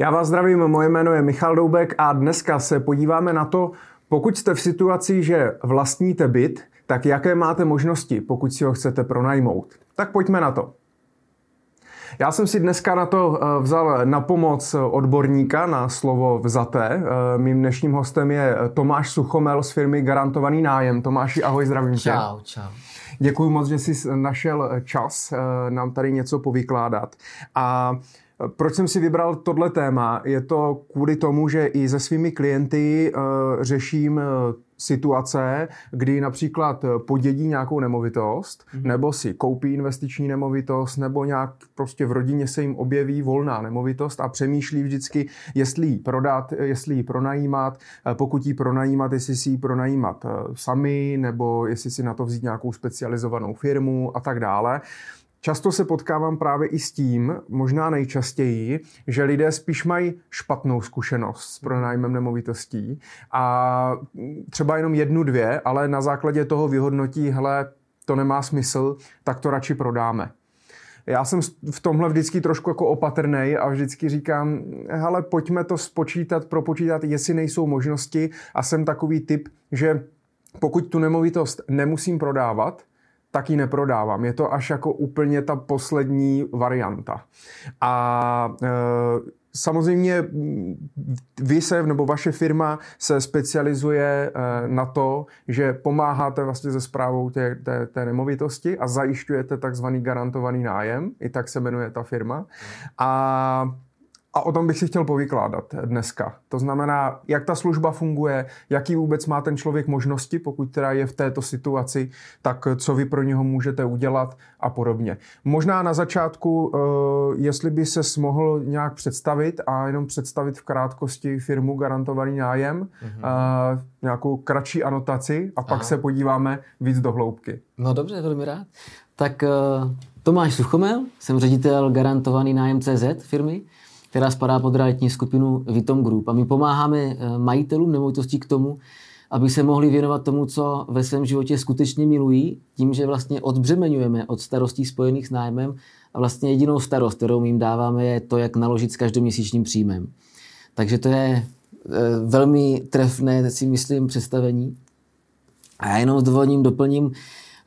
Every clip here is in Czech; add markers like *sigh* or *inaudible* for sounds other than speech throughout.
Já vás zdravím, moje jméno je Michal Doubek a dneska se podíváme na to, pokud jste v situaci, že vlastníte byt, tak jaké máte možnosti, pokud si ho chcete pronajmout. Tak pojďme na to. Já jsem si dneska na to eh, vzal na pomoc odborníka na slovo vzaté. Eh, mým dnešním hostem je Tomáš Suchomel z firmy Garantovaný nájem. Tomáši, ahoj, zdravím tě. Čau, čau. Děkuji moc, že jsi našel čas eh, nám tady něco povykládat. A proč jsem si vybral tohle téma? Je to kvůli tomu, že i se svými klienty uh, řeším uh, situace, kdy například podědí nějakou nemovitost, mm-hmm. nebo si koupí investiční nemovitost, nebo nějak prostě v rodině se jim objeví volná nemovitost a přemýšlí vždycky, jestli ji prodat, jestli ji pronajímat, eh, pokud ji pronajímat, jestli si ji pronajímat sami, nebo jestli si na to vzít nějakou specializovanou firmu a tak dále. Často se potkávám právě i s tím, možná nejčastěji, že lidé spíš mají špatnou zkušenost s pronájmem nemovitostí a třeba jenom jednu, dvě, ale na základě toho vyhodnotí, hele, to nemá smysl, tak to radši prodáme. Já jsem v tomhle vždycky trošku jako opatrný a vždycky říkám, hele, pojďme to spočítat, propočítat, jestli nejsou možnosti a jsem takový typ, že pokud tu nemovitost nemusím prodávat, tak ji neprodávám. Je to až jako úplně ta poslední varianta. A e, Samozřejmě vy se, nebo vaše firma se specializuje e, na to, že pomáháte vlastně se zprávou té, té, té nemovitosti a zajišťujete takzvaný garantovaný nájem, i tak se jmenuje ta firma. A a o tom bych si chtěl povykládat dneska. To znamená, jak ta služba funguje, jaký vůbec má ten člověk možnosti, pokud teda je v této situaci, tak co vy pro něho můžete udělat a podobně. Možná na začátku, eh, jestli by se mohl nějak představit a jenom představit v krátkosti firmu Garantovaný nájem, mm-hmm. nějakou kratší anotaci a pak Aha. se podíváme víc do hloubky. No dobře, velmi rád. Tak eh, Tomáš Suchomel, jsem ředitel Garantovaný nájem CZ firmy která spadá pod realitní skupinu Vitom Group. A my pomáháme eh, majitelům nemovitostí k tomu, aby se mohli věnovat tomu, co ve svém životě skutečně milují, tím, že vlastně odbřemenujeme od starostí spojených s nájmem a vlastně jedinou starost, kterou jim dáváme, je to, jak naložit s každoměsíčním příjmem. Takže to je eh, velmi trefné, si myslím, představení. A já jenom s dovolením doplním,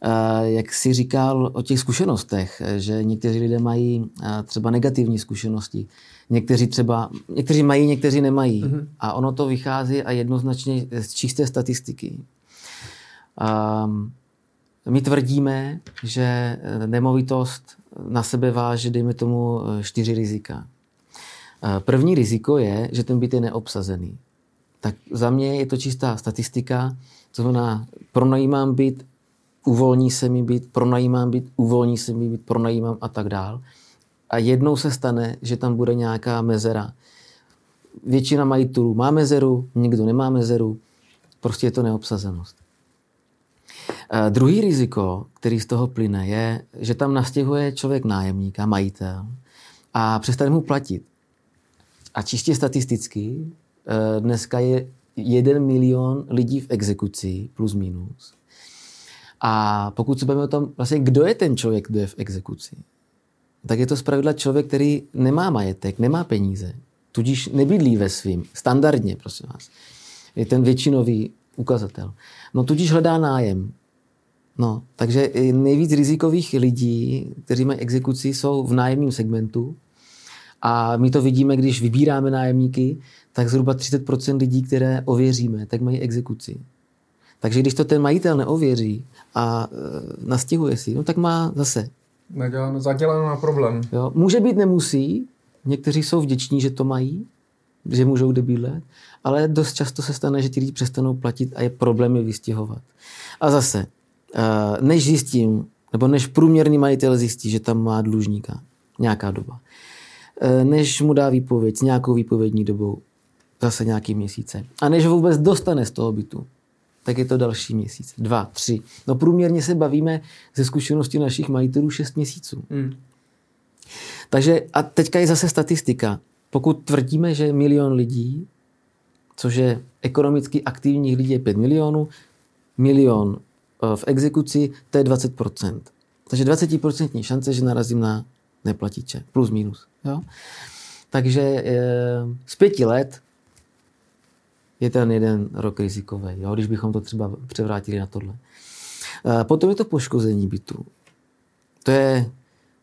eh, jak si říkal o těch zkušenostech, že někteří lidé mají třeba negativní zkušenosti. Někteří třeba, někteří mají, někteří nemají. Mm-hmm. A ono to vychází a jednoznačně z čisté statistiky. Um, my tvrdíme, že nemovitost na sebe váží, dejme tomu, čtyři rizika. První riziko je, že ten byt je neobsazený. Tak za mě je to čistá statistika, to znamená, pronajímám byt, uvolní se mi byt, pronajímám byt, uvolní se mi byt, pronajímám a tak dál a jednou se stane, že tam bude nějaká mezera. Většina majitelů má mezeru, někdo nemá mezeru, prostě je to neobsazenost. A druhý riziko, který z toho plyne, je, že tam nastěhuje člověk nájemníka, majitel a přestane mu platit. A čistě statisticky eh, dneska je jeden milion lidí v exekuci, plus minus. A pokud se bavíme o tom, vlastně kdo je ten člověk, kdo je v exekuci, tak je to zpravidla člověk, který nemá majetek, nemá peníze, tudíž nebydlí ve svým, standardně, prosím vás. Je ten většinový ukazatel. No tudíž hledá nájem. No, takže nejvíc rizikových lidí, kteří mají exekuci, jsou v nájemním segmentu. A my to vidíme, když vybíráme nájemníky, tak zhruba 30% lidí, které ověříme, tak mají exekuci. Takže když to ten majitel neověří a e, nastěhuje si, no tak má zase Neděláno, zaděláno na problém. Jo. Může být, nemusí. Někteří jsou vděční, že to mají, že můžou kde bydlet, ale dost často se stane, že ti lidi přestanou platit a je problém je vystěhovat. A zase, eh, než zjistím, nebo než průměrný majitel zjistí, že tam má dlužníka nějaká doba, eh, než mu dá výpověď s nějakou výpovědní dobou, zase nějaký měsíce. A než ho vůbec dostane z toho bytu, tak je to další měsíc, dva, tři. No průměrně se bavíme ze zkušenosti našich majitelů šest měsíců. Hmm. Takže a teďka je zase statistika. Pokud tvrdíme, že milion lidí, což je ekonomicky aktivních lidí je 5 milionů, milion eh, v exekuci, to je 20%. Takže 20% šance, že narazím na neplatiče. Plus, minus. Jo? Takže e, z pěti let je ten jeden rok rizikový, jo, když bychom to třeba převrátili na tohle. E, potom je to poškození bytu. To je,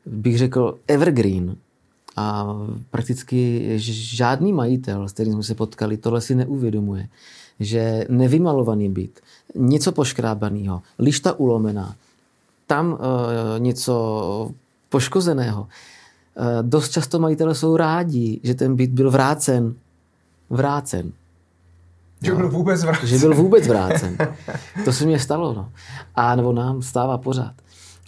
bych řekl, evergreen. A prakticky žádný majitel, s kterým jsme se potkali, tohle si neuvědomuje. Že nevymalovaný byt, něco poškrábaného, lišta ulomená, tam e, něco poškozeného. E, dost často majitele jsou rádi, že ten byt byl vrácen. Vrácen. Že byl vůbec vrácen. Že byl vůbec vrácen. To se mě stalo. No. A nebo nám stává pořád.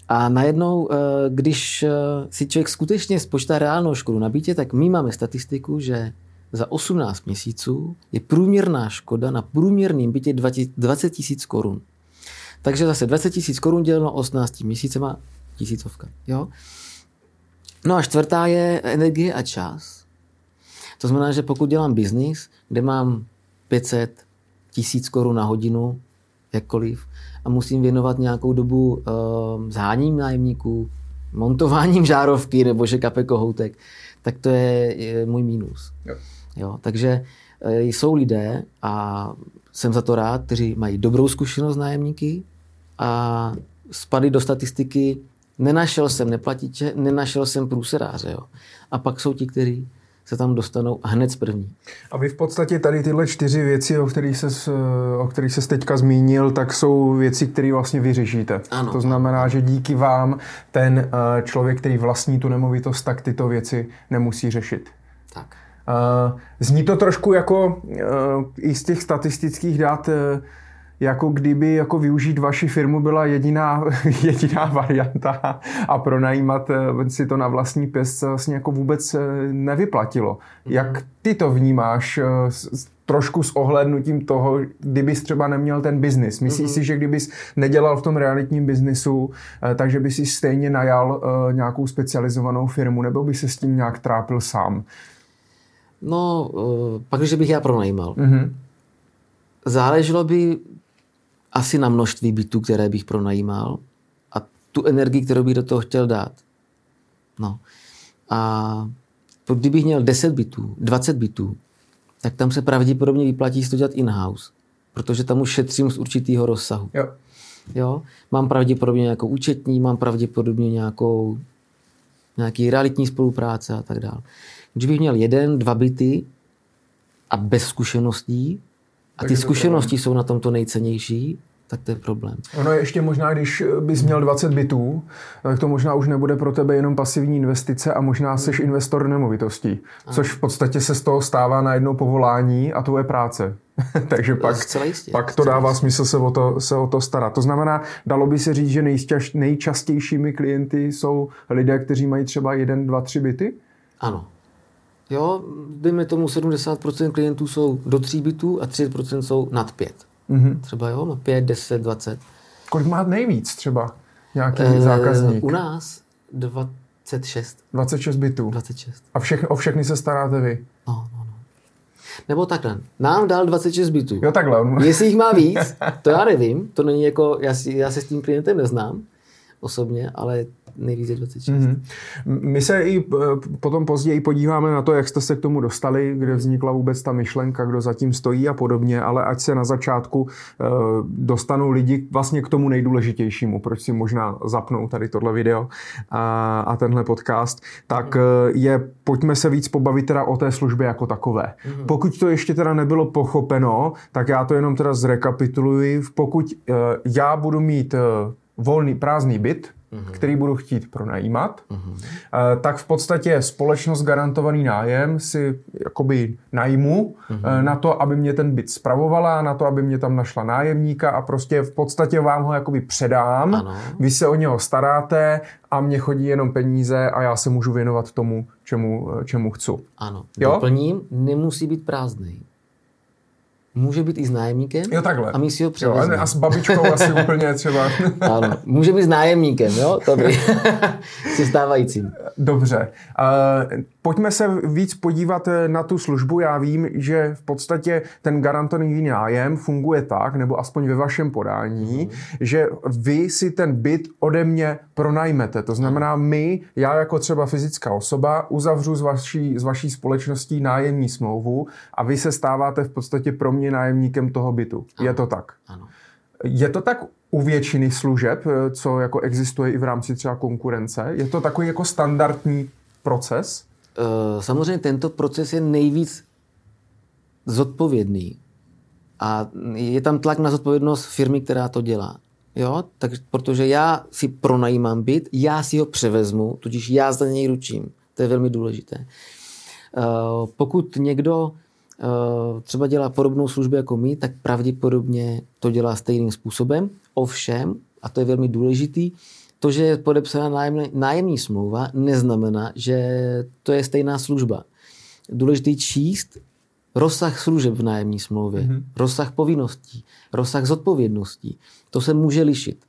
A najednou, eh, když si člověk skutečně spočítá reálnou škodu na bytě, tak my máme statistiku, že za 18 měsíců je průměrná škoda na průměrném bytě 20 tisíc korun. Takže zase 20 tisíc korun děleno 18 měsícema, tisícovka. Jo? No a čtvrtá je energie a čas. To znamená, že pokud dělám biznis, kde mám 500 tisíc korun na hodinu, jakkoliv, a musím věnovat nějakou dobu uh, zháním nájemníků, montováním žárovky nebo že kape kohoutek, tak to je, je můj mínus. Jo. Jo, takže uh, jsou lidé, a jsem za to rád, kteří mají dobrou zkušenost s nájemníky a spadly do statistiky, nenašel jsem neplatiče, nenašel jsem průseráře. Jo. A pak jsou ti, kteří se tam dostanou hned z první. A vy v podstatě tady tyhle čtyři věci, o kterých se, o kterých se teďka zmínil, tak jsou věci, které vlastně vyřešíte. Ano. To znamená, že díky vám ten eh, člověk, který vlastní tu nemovitost, tak tyto věci nemusí řešit. Tak. Eh, zní to trošku jako eh, i z těch statistických dat jako kdyby jako využít vaši firmu byla jediná, *laughs* jediná varianta a pronajímat eh, si to na vlastní pěst vlastně jako vůbec eh, nevyplatilo. Mm-hmm. Jak ty to vnímáš eh, trošku s ohlednutím toho, kdybys třeba neměl ten biznis. Myslíš mm-hmm. si, že kdybys nedělal v tom realitním biznisu, takže by si stejně najal nějakou specializovanou firmu, nebo by se s tím nějak trápil sám? No, pak, že bych já pronajímal. Mm-hmm. Záleželo by asi na množství bytů, které bych pronajímal a tu energii, kterou bych do toho chtěl dát. No. A kdybych měl 10 bytů, 20 bytů, tak tam se pravděpodobně vyplatí to dělat in-house, protože tam už šetřím z určitého rozsahu. Jo. Jo? Mám pravděpodobně nějakou účetní, mám pravděpodobně nějakou nějaký realitní spolupráce a tak dále. Když bych měl jeden, dva byty a bez zkušeností, a ty zkušenosti jsou na tomto nejcennější, tak to je problém. Ono je ještě možná, když bys měl 20 bytů, tak to možná už nebude pro tebe jenom pasivní investice a možná seš hmm. investor nemovitostí, což v podstatě se z toho stává na jedno povolání a to je práce. *laughs* Takže pak, jistě, pak to dává jistě. smysl se o, to, se o to starat. To znamená, dalo by se říct, že nejčas, nejčastějšími klienty jsou lidé, kteří mají třeba jeden, dva, tři byty? Ano. Jo, dejme tomu 70% klientů jsou do tří bytů a 30% jsou nad pět. Mm-hmm. Třeba jo, no 5, 10, 20. Kolik má nejvíc třeba nějaký e, zákazník? U nás 26. 26 bytů. 26. A všechny, o všechny se staráte vy? No, no, no. Nebo takhle. Nám dal 26 bytů. Jo, takhle. Jestli jich má víc, *laughs* to já nevím. To není jako, já, si, já se s tím klientem neznám osobně, ale nejvíc je 26. Mm-hmm. My se i eh, potom později podíváme na to, jak jste se k tomu dostali, kde vznikla vůbec ta myšlenka, kdo zatím stojí a podobně, ale ať se na začátku uh, dostanou lidi vlastně k tomu nejdůležitějšímu, proč si možná zapnou tady tohle video a, a tenhle podcast, tak mm-hmm. je, pojďme se víc pobavit teda o té službě jako takové. Mm-hmm. Pokud to ještě teda nebylo pochopeno, tak já to jenom teda zrekapituluji. Pokud já budu mít volný prázdný byt, mm-hmm. který budu chtít pronajímat, mm-hmm. tak v podstatě společnost garantovaný nájem si jakoby najmu mm-hmm. na to, aby mě ten byt spravovala, na to, aby mě tam našla nájemníka a prostě v podstatě vám ho jakoby předám, ano. vy se o něho staráte a mě chodí jenom peníze a já se můžu věnovat tomu, čemu, čemu chci. Ano, jo? doplním, nemusí být prázdný. Může být i s nájemníkem. Jo, takhle. A my si ho Jo, převezmeme. a s babičkou asi *laughs* úplně třeba. Ano, může být s nájemníkem, jo, to by *laughs* *laughs* se stávajícím. Dobře. Uh, pojďme se víc podívat eh, na tu službu. Já vím, že v podstatě ten garantovaný nájem funguje tak, nebo aspoň ve vašem podání, že vy si ten byt ode mě pronajmete. To znamená, my, já jako třeba fyzická osoba, uzavřu s vaší, s vaší společností nájemní smlouvu a vy se stáváte v podstatě pro mě nájemníkem toho bytu. Je to tak? Ano. Je to tak u většiny služeb, eh, co jako existuje i v rámci třeba konkurence? Je to takový jako standardní proces? Eh, Samozřejmě tento proces je nejvíc zodpovědný. A je tam tlak na zodpovědnost firmy, která to dělá. Jo? Tak, protože já si pronajímám byt, já si ho převezmu, tudíž já za něj ručím. To je velmi důležité. Eh, Pokud někdo eh, třeba dělá podobnou službu jako my, tak pravděpodobně to dělá stejným způsobem. Ovšem, a to je velmi důležitý, to, že je podepsána nájemní, nájemní smlouva, neznamená, že to je stejná služba. Důležitý číst rozsah služeb v nájemní smlouvě, mm-hmm. rozsah povinností, rozsah zodpovědností. To se může lišit.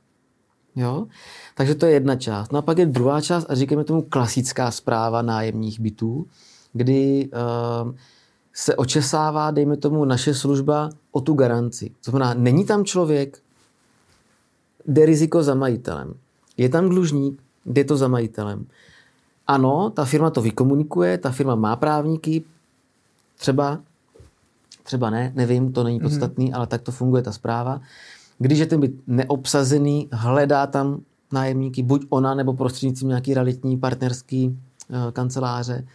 Jo? Takže to je jedna část. No a pak je druhá část a říkáme tomu klasická zpráva nájemních bytů, kdy uh, se očesává, dejme tomu, naše služba o tu garanci. To znamená, není tam člověk, jde riziko za majitelem. Je tam dlužník, jde to za majitelem. Ano, ta firma to vykomunikuje, ta firma má právníky, třeba, třeba ne, nevím, to není podstatný, mm-hmm. ale tak to funguje ta zpráva. Když je ten byt neobsazený, hledá tam nájemníky, buď ona, nebo prostřednictvím nějaký realitní partnerský uh, kanceláře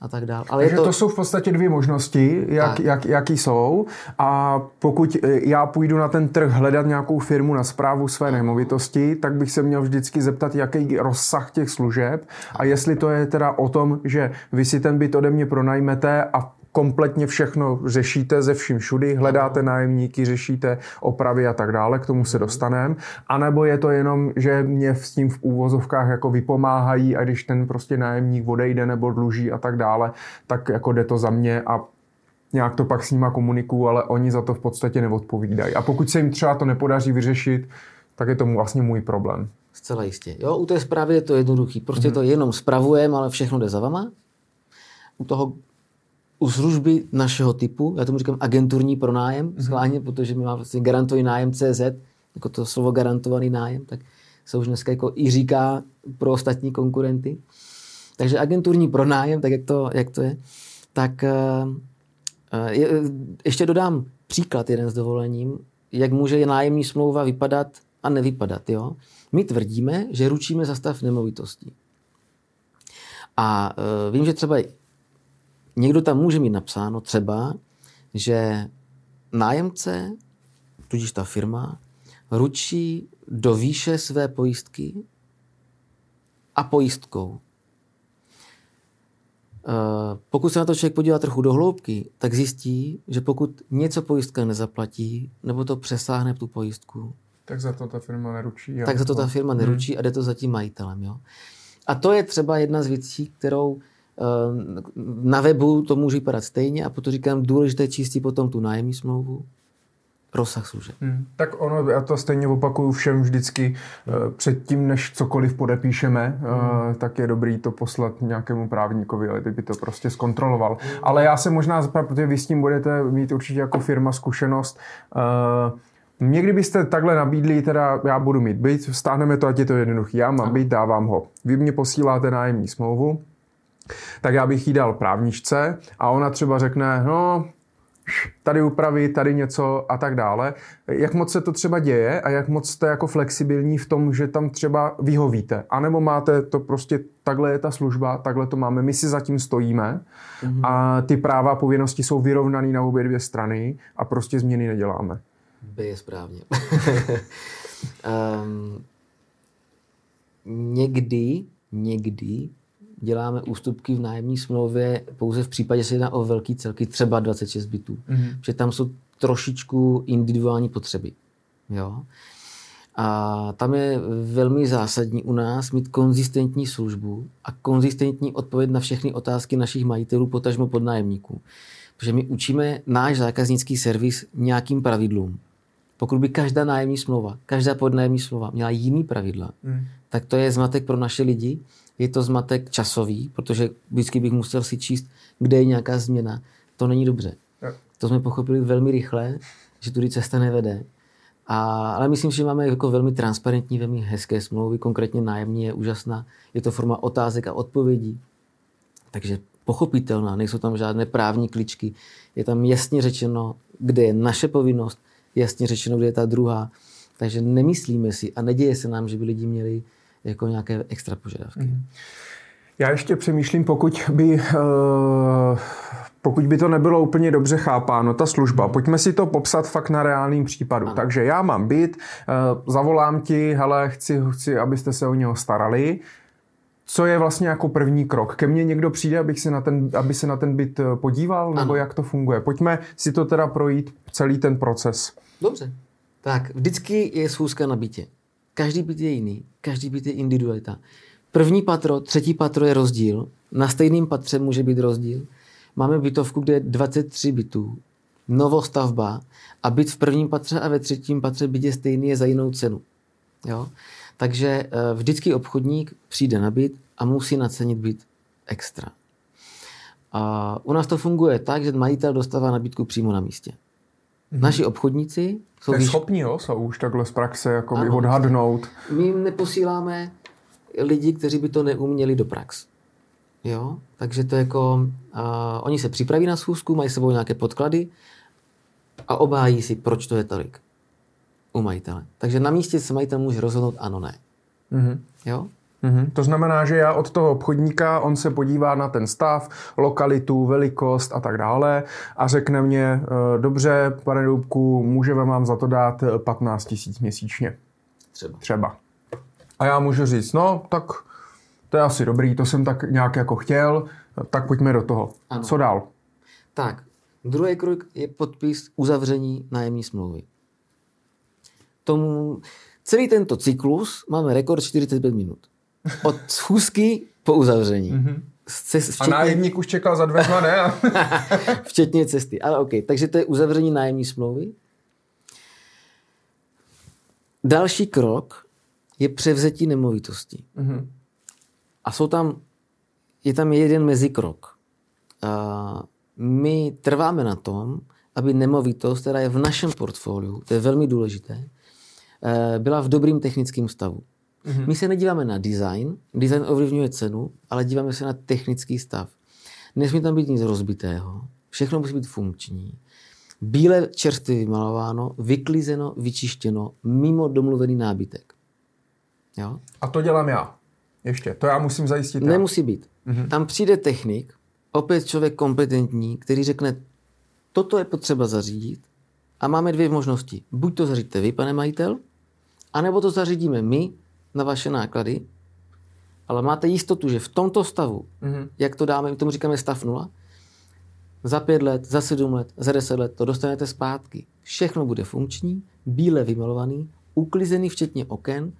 a tak dále. Ale Takže je to... to, jsou v podstatě dvě možnosti, jak, Tak. jak, jaký jsou. A pokud eh, já půjdu na ten trh hledat nějakou firmu na zprávu své nemovitosti, tak bych se měl vždycky zeptat, jaký je rozsah těch služeb a jestli to je teda o tom, že vy si ten byt ode mě pronajmete a kompletně všechno řešíte ze vším všudy, hledáte nájemníky, řešíte opravy a tak dále, k tomu se dostaneme. A nebo je to jenom, že mě s tím v úvozovkách jako vypomáhají a když ten prostě nájemník odejde nebo dluží a tak dále, tak jako jde to za mě a nějak to pak s nima komunikuju, ale oni za to v podstatě neodpovídají. A pokud se jim třeba to nepodaří vyřešit, tak je to vlastně můj problém. Zcela jistě. Jo, u té zprávy je to jednoduchý. Prostě mm-hmm. to jenom spravujeme, ale všechno jde za vama. U toho u služby našeho typu, já tomu říkám agenturní pronájem, mm-hmm. schválně, protože my máme vlastně garantovaný nájem CZ, jako to slovo garantovaný nájem, tak se už dneska jako i říká pro ostatní konkurenty. Takže agenturní pronájem, tak jak to, jak to je, tak eh, eh, je, ještě dodám příklad jeden s dovolením, jak může nájemní smlouva vypadat a nevypadat. Jo? My tvrdíme, že ručíme za stav nemovitostí. A uh, vím, že třeba někdo tam může mít napsáno třeba, že nájemce, tudíž ta firma, ručí do výše své pojistky a pojistkou. Uh, pokud se na to člověk podívá trochu do hloubky, tak zjistí, že pokud něco pojistka nezaplatí, nebo to přesáhne tu pojistku, Tak za to ta firma neručí. tak za to ta firma neručí a jde to za tím majitelem. Jo? A to je třeba jedna z věcí, kterou eh, na webu to může vypadat stejně a potom říkám, důležité čistí potom tu nájemní smlouvu, rozsah služeb. Hmm. Tak ono, já to stejně opakuju všem vždycky eh, předtím, než cokoliv podepíšeme, hmm. tak je dobrý to poslat nějakému právníkovi, ale by to prostě zkontroloval. Ale já se možná, protože vy s tím budete mít určitě jako firma zkušenost, eh, mě kdybyste takhle nabídli, teda já budu mít byt, stáhneme to, ať je to jednoduchý, já mám byt, dávám ho. Vy mě posíláte nájemní smlouvu, tak já bych jí dal právničce a ona třeba řekne, no, tady upravit, tady něco a tak dále. Jak moc se to třeba děje a jak moc jste jako flexibilní v tom, že tam třeba vyhovíte? A nebo máte to prostě, takhle je ta služba, takhle to máme, my si zatím stojíme mm-hmm. a ty práva a povinnosti jsou vyrovnaný na obě dvě strany a prostě změny neděláme. B je správně. um, *laughs* někdy, někdy děláme ústupky v nájemní smlouvě pouze v případě, že se jedná o velký celky, třeba 26 bytů. Mm-hmm. Že tam jsou trošičku individuální potřeby. Jo? A tam je velmi zásadní u nás mít konzistentní službu a konzistentní odpověď na všechny otázky našich majitelů, potažmo podnájemníků. Protože my učíme náš zákaznický servis nějakým pravidlům. Pokud by každá nájemní smlouva, každá podnájemní smlouva měla jiný pravidla, hmm. tak to je zmatek pro naše lidi. Je to zmatek časový, protože vždycky bych musel si číst, kde je nějaká změna. To není dobře. To jsme pochopili velmi rychle, že tudy cesta nevede. A, ale myslím, že máme jako velmi transparentní, velmi hezké smlouvy, konkrétně nájemní je úžasná. Je to forma otázek a odpovědí. Takže pochopitelná, nejsou tam žádné právní kličky. Je tam jasně řečeno, kde je naše povinnost, jasně řečeno, kde je ta druhá. Takže nemyslíme si a neděje se nám, že by lidi měli jako nějaké extra požadavky. Mm. Já ještě přemýšlím, pokud by, uh, pokud by to nebylo úplně dobře chápáno, ta služba. Pojďme si to popsat fakt na reálným případu. Ano. Takže já mám byt, uh, zavolám ti, hele, chci, chci, abyste se o něho starali. Co je vlastně jako první krok? Ke mně někdo přijde, abych se na ten, aby se na ten byt eh, podíval, nebo ano. jak to funguje? Pojďme si to teda projít, celý ten proces. Dobře. Tak, vždycky je schůzka na bytě. Každý byt je jiný, každý byt je individualita. První patro, třetí patro je rozdíl. Na stejném patře může být rozdíl. Máme bytovku, kde je 23 bytů, novostavba a byt v prvním patře a ve třetím patře byt je stejný, je za jinou cenu. Jo? Takže eh, vždycky obchodník přijde na byt a musí nacenit byt extra. A u nás to funguje tak, že majitel dostává nabídku přímo na místě. Mm-hmm. Naši obchodníci jsou... Tak schopní, jo, jsou už takhle z praxe jako ano, odhadnout. My jim neposíláme lidi, kteří by to neuměli do prax. Jo? Takže to jako, uh, oni se připraví na schůzku, mají sebou nějaké podklady a obhájí si, proč to je tolik u majitele. Takže na místě se majitel může rozhodnout ano, ne. Mm-hmm. Jo? Mm-hmm. To znamená, že já od toho obchodníka, on se podívá na ten stav, lokalitu, velikost a tak dále a řekne mě, e, dobře, pane Dubku, můžeme vám za to dát 15 tisíc měsíčně. Třeba. Třeba. A já můžu říct, no, tak to je asi dobrý, to jsem tak nějak jako chtěl, tak pojďme do toho. Ano. Co dál? Tak, druhý krok je podpis uzavření nájemní smlouvy. Tomu, celý tento cyklus máme rekord 45 minut. Od schůzky po uzavření. Mm-hmm. Cest, včetně... A nájemník už čekal za dveřma, ne? *laughs* včetně cesty. Ale OK, takže to je uzavření nájemní smlouvy. Další krok je převzetí nemovitosti. Mm-hmm. A jsou tam, je tam jeden mezikrok. A my trváme na tom, aby nemovitost, která je v našem portfoliu, to je velmi důležité, eh, byla v dobrým technickém stavu. Mm-hmm. My se nedíváme na design, design ovlivňuje cenu, ale díváme se na technický stav. Nesmí tam být nic rozbitého, všechno musí být funkční. Bíle čerstvě vymalováno, vyklizeno, vyčištěno, mimo domluvený nábytek. Jo? A to dělám já. Ještě. To já musím zajistit. Já. Nemusí být. Mm-hmm. Tam přijde technik, opět člověk kompetentní, který řekne, toto je potřeba zařídit a máme dvě možnosti. Buď to zařídíte vy, pane majitel, anebo to zařídíme my na vaše náklady, ale máte jistotu, že v tomto stavu, mm-hmm. jak to dáme, my tomu říkáme stav nula, za pět let, za sedm let, za deset let to dostanete zpátky. Všechno bude funkční, bíle vymalovaný, uklizený včetně oken,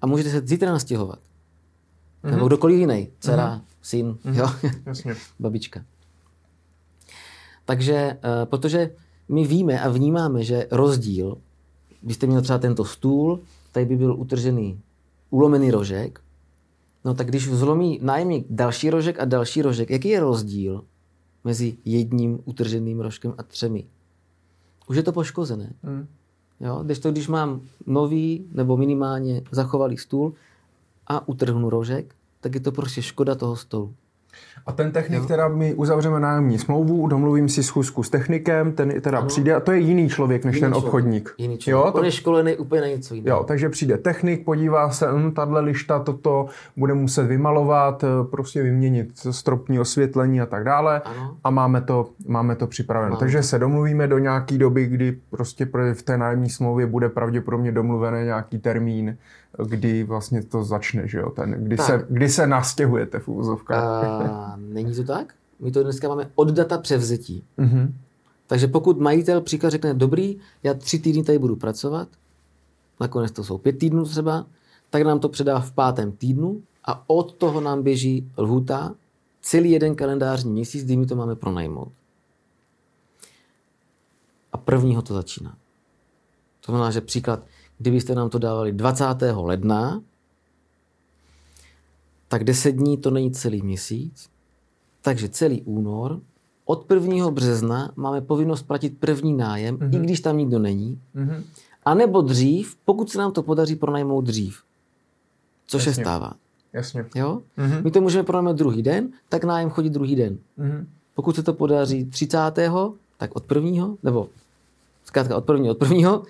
a můžete se zítra nastěhovat. Mm-hmm. Nebo kdokoliv jiný. Dcera, mm-hmm. syn, mm-hmm. jo? Jasně. *laughs* babička. Takže, uh, protože my víme a vnímáme, že rozdíl, byste měl třeba tento stůl, tady by byl utržený, ulomený rožek, no tak když zlomí nájemník další rožek a další rožek, jaký je rozdíl mezi jedním utrženým rožkem a třemi? Už je to poškozené. Mm. Jo? Když to, když mám nový nebo minimálně zachovalý stůl a utrhnu rožek, tak je to prostě škoda toho stolu. A ten technik, jo. teda my uzavřeme nájemní smlouvu, domluvím si schůzku s technikem, ten teda ano. přijde, a to je jiný člověk než jiný ten člověk. obchodník. Jiný člověk. Jo, to... On je školený úplně na něco jiného. Jo, takže přijde technik, podívá se, hm, tahle lišta, toto bude muset vymalovat, eh, prostě vyměnit stropní osvětlení a tak dále. Ano. A máme to, máme to připraveno. Máme. Takže se domluvíme do nějaký doby, kdy prostě v té nájemní smlouvě bude pravděpodobně domluvený nějaký termín, kdy vlastně to začne, že jo? Ten, kdy, se, kdy se nastěhujete v úzovkách. Uh, není to tak? My to dneska máme od data převzetí. Uh-huh. Takže pokud majitel příklad řekne, dobrý, já tři týdny tady budu pracovat, nakonec to jsou pět týdnů třeba, tak nám to předá v pátém týdnu a od toho nám běží lhuta celý jeden kalendářní měsíc, kdy my to máme pronajmout. prvního to začíná. To znamená, že příklad, kdybyste nám to dávali 20. ledna, tak 10 dní to není celý měsíc, takže celý únor, od 1. března máme povinnost platit první nájem, mm-hmm. i když tam nikdo není. Mm-hmm. A nebo dřív, pokud se nám to podaří pronajmout dřív. Což Jasně. se stává. Jasně. Jo? Mm-hmm. My to můžeme pronajmout druhý den, tak nájem chodí druhý den. Mm-hmm. Pokud se to podaří 30. tak od prvního, nebo zkrátka od prvního, od prvního.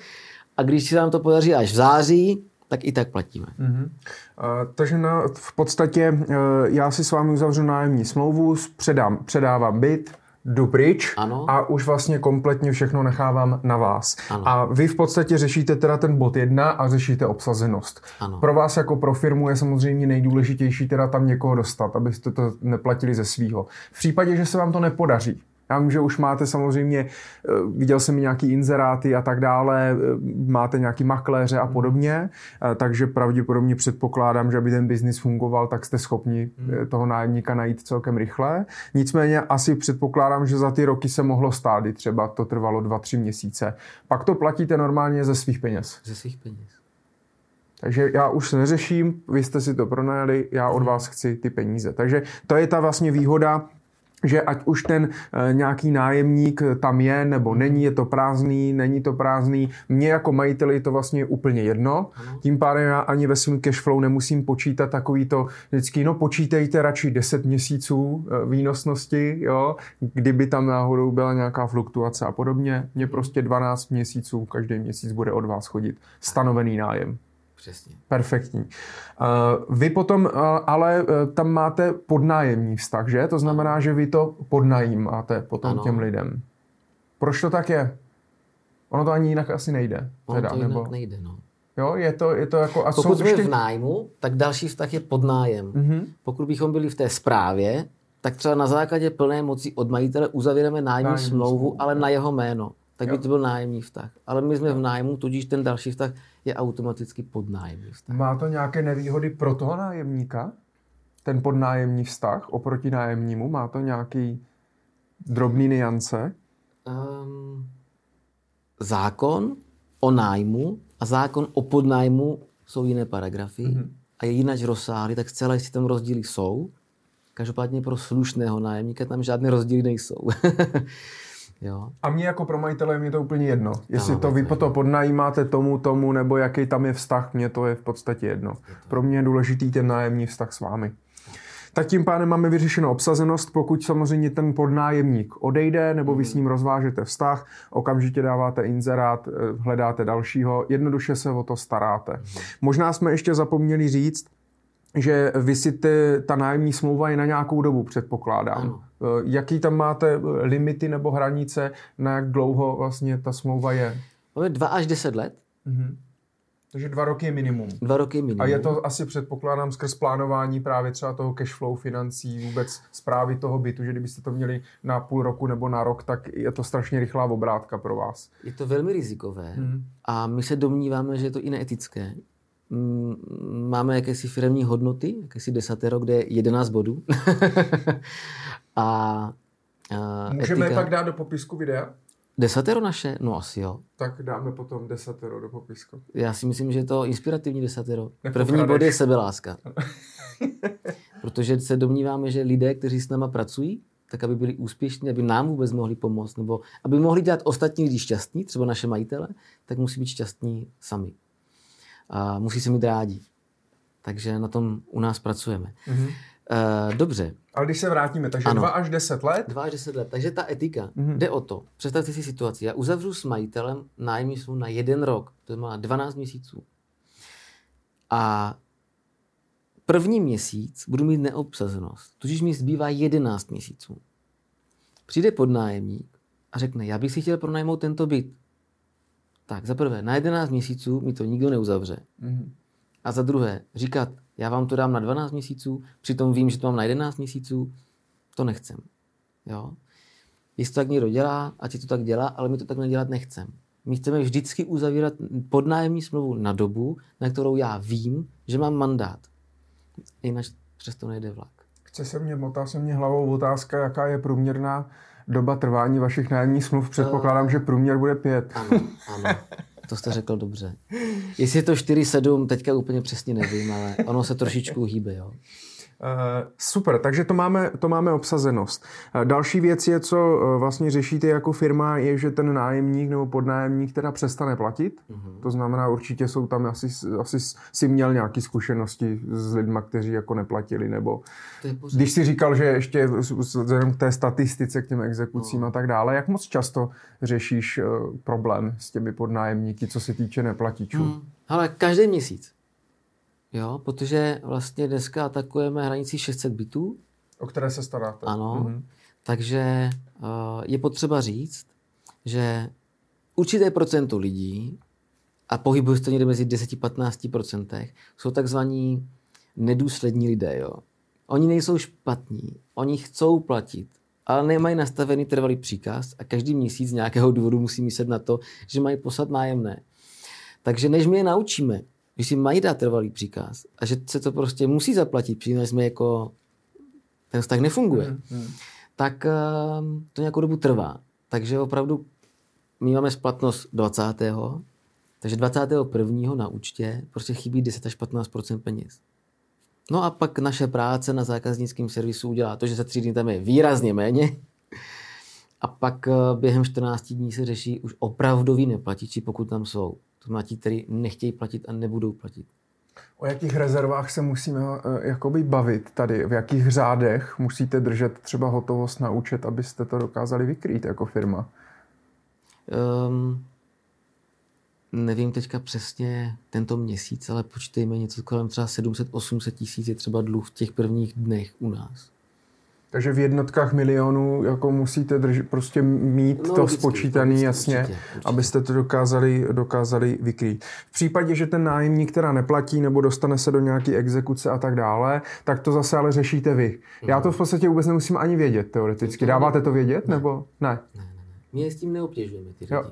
A když se nám to podaří až v září, tak i tak platíme. Mm-hmm. Uh, takže na, v podstatě uh, já si s vámi uzavřu nájemní smlouvu, předám, předávám byt, jdu pryč ano. a už vlastně kompletně všechno nechávám na vás. Ano. A vy v podstatě řešíte teda ten bod jedna a řešíte obsazenost. Ano. Pro vás jako pro firmu je samozřejmě nejdůležitější teda tam někoho dostat, abyste to neplatili ze svýho. V případě, že se vám to nepodaří, já vím, že už máte samozřejmě, eh, viděl jsem nějaký inzeráty a tak dále, eh, máte nějaký makléře a podobně, eh, takže pravděpodobně předpokládám, že aby ten biznis fungoval, tak jste schopni hmm. toho nájemníka najít celkem rychle. Nicméně asi předpokládám, že za ty roky se mohlo stát, třeba to trvalo dva, tři měsíce. Pak to platíte normálně ze svých peněz. Ze svých peněz. Takže já už neřeším, vy jste si to pronajali, já od hmm. vás chci ty peníze. Takže to je ta vlastně výhoda že ať už ten e, nějaký nájemník tam je nebo není, je to prázdný, není to prázdný, mně jako majiteli je to vlastně úplně jedno. Tím pádem já ani ve svém cashflow nemusím počítat takový to vždycky, no počítejte radši 10 měsíců e, výnosnosti, jo, kdyby tam náhodou byla nějaká fluktuace a podobně. Mně prostě 12 měsíců, každý měsíc bude od vás chodit stanovený nájem. Přesně. Perfektní. Uh, vy potom uh, ale uh, tam máte podnájemní vztah, že? To znamená, že vy to podnajímáte potom ano. těm lidem. Proč to tak je? Ono to ani jinak asi nejde. Ono teda, to jinak nebo... nejde, no. Jo, je to, je to jako... A Pokud jsme ještě... v nájmu, tak další vztah je podnájem. Mm-hmm. Pokud bychom byli v té správě, tak třeba na základě plné moci od majitele uzavíráme nájemní smlouvu, ale na jeho jméno tak jo. by to byl nájemní vztah. Ale my jsme v nájmu, tudíž ten další vztah je automaticky podnájemní vztah. Má to nějaké nevýhody pro toho nájemníka? Ten podnájemní vztah oproti nájemnímu? Má to nějaký drobný niance? Um, zákon o nájmu a zákon o podnájmu jsou jiné paragrafy mm-hmm. a je jinak rozsáhlý, tak zcela jistě tam rozdíly jsou. Každopádně pro slušného nájemníka tam žádné rozdíly nejsou. *laughs* Jo. A mě jako pro majitele je to úplně jedno. Jestli to vy to podnajímáte tomu, tomu, nebo jaký tam je vztah, mě to je v podstatě jedno. Pro mě je důležitý ten nájemní vztah s vámi. Tak tím pádem máme vyřešenou obsazenost, pokud samozřejmě ten podnájemník odejde, nebo vy s ním rozvážete vztah, okamžitě dáváte inzerát, eh, hledáte dalšího, jednoduše se o to staráte. Možná jsme ještě zapomněli říct, že vy si ty, ta nájemní smlouva je na nějakou dobu, předpokládám. Ano. Eh, jaký tam máte eh, limity nebo hranice, na jak dlouho vlastně ta smlouva je? Máme dva až deset let. Mhm. Takže dva roky je minimum. Dva roky je minimum. A je to asi předpokládám skrz plánování právě třeba toho cashflow financí, vůbec zprávy toho bytu, že kdybyste to měli na půl roku nebo na rok, tak je to strašně rychlá obrátka pro vás. Je to velmi rizikové hmm. a my se domníváme, že je to i neetické. Máme jakési firmní hodnoty, jakési desatero, kde je 11 bodů. *laughs* A, a Můžeme etika... je pak dát do popisku videa? Desatero naše? No asi jo. Tak dáme potom desatero do popisku. Já si myslím, že je to inspirativní desatero. První bod je sebeláska. *laughs* Protože se domníváme, že lidé, kteří s náma pracují, tak aby byli úspěšní, aby nám vůbec mohli pomoct, nebo aby mohli dělat ostatní lidi šťastní, třeba naše majitele, tak musí být šťastní sami. A musí se mít rádi. Takže na tom u nás pracujeme. Mm-hmm. Uh, dobře. Ale když se vrátíme, takže ano. 2 až 10 let? 2 až 10 let. Takže ta etika mm-hmm. jde o to. Představte si situaci. Já uzavřu s majitelem nájemní smlouvu na jeden rok. To má 12 měsíců. A první měsíc budu mít neobsazenost. Tudíž mi zbývá 11 měsíců. Přijde podnájemník a řekne, já bych si chtěl pronajmout tento byt. Tak za prvé, na 11 měsíců mi to nikdo neuzavře. Mm-hmm. A za druhé, říkat, já vám to dám na 12 měsíců, přitom vím, že to mám na 11 měsíců, to nechcem. Jo? Jestli to tak někdo dělá, ať to tak dělá, ale my to tak nedělat nechcem. My chceme vždycky uzavírat podnájemní smlouvu na dobu, na kterou já vím, že mám mandát. Jinak přesto nejde vlak. Chce se mě, motá se mě hlavou otázka, jaká je průměrná doba trvání vašich nájemních smluv? Předpokládám, uh, že průměr bude pět. Ano, ano. *laughs* To jste řekl dobře. Jestli je to 4-7, teďka úplně přesně nevím, ale ono se trošičku hýbe, jo. Uh, super, takže to máme, to máme obsazenost. Uh, další věc je, co uh, vlastně řešíte jako firma, je, že ten nájemník nebo podnájemník teda přestane platit. Uh-huh. To znamená, určitě jsou tam, asi, asi si měl nějaké zkušenosti s lidmi, kteří jako neplatili, nebo když si říkal, že ještě vzhledem k té statistice, k těm exekucím no. a tak dále, jak moc často řešíš problém s těmi podnájemníky, co se týče neplatičů? Ale každý měsíc. Jo, protože vlastně dneska atakujeme hranici 600 bitů. O které se staráte. Ano, mm-hmm. takže uh, je potřeba říct, že určité procento lidí, a pohybuje se to někde mezi 10-15%, jsou takzvaní nedůslední lidé. Jo. Oni nejsou špatní, oni chcou platit, ale nemají nastavený trvalý příkaz a každý měsíc z nějakého důvodu musí myslet na to, že mají poslat nájemné. Takže než my je naučíme, že si mají dát trvalý příkaz a že se to prostě musí zaplatit, protože jsme jako ten vztah nefunguje, hmm, hmm. tak uh, to nějakou dobu trvá. Takže opravdu my máme splatnost 20. Takže 21. na účtě prostě chybí 10 až 15% peněz. No a pak naše práce na zákaznickém servisu udělá to, že za tři dny tam je výrazně méně. A pak eh, během 14 dní se řeší už opravdový neplatiči, pokud tam jsou. To znamená ti, kteří nechtějí platit a nebudou platit. O jakých rezervách se musíme uh, jakoby bavit tady? V jakých řádech musíte držet třeba hotovost na účet, abyste to dokázali vykrýt jako firma? Um, nevím teďka přesně tento měsíc, ale počítejme něco kolem třeba 700-800 tisíc je třeba dluh v těch prvních dnech u nás. Takže v jednotkách milionů jako musíte drž, prostě mít no, to spočítané jasně, určitě, určitě. abyste to dokázali, dokázali vykrýt. V případě, že ten nájemník teda neplatí nebo dostane se do nějaké exekuce a tak dále, tak to zase ale řešíte vy. Mm. Já to v podstatě vůbec nemusím ani vědět teoreticky. Dáváte to vědět ne. nebo ne? Ne, ne, ne. My s tím neobtěžujeme ty lidi. Jo.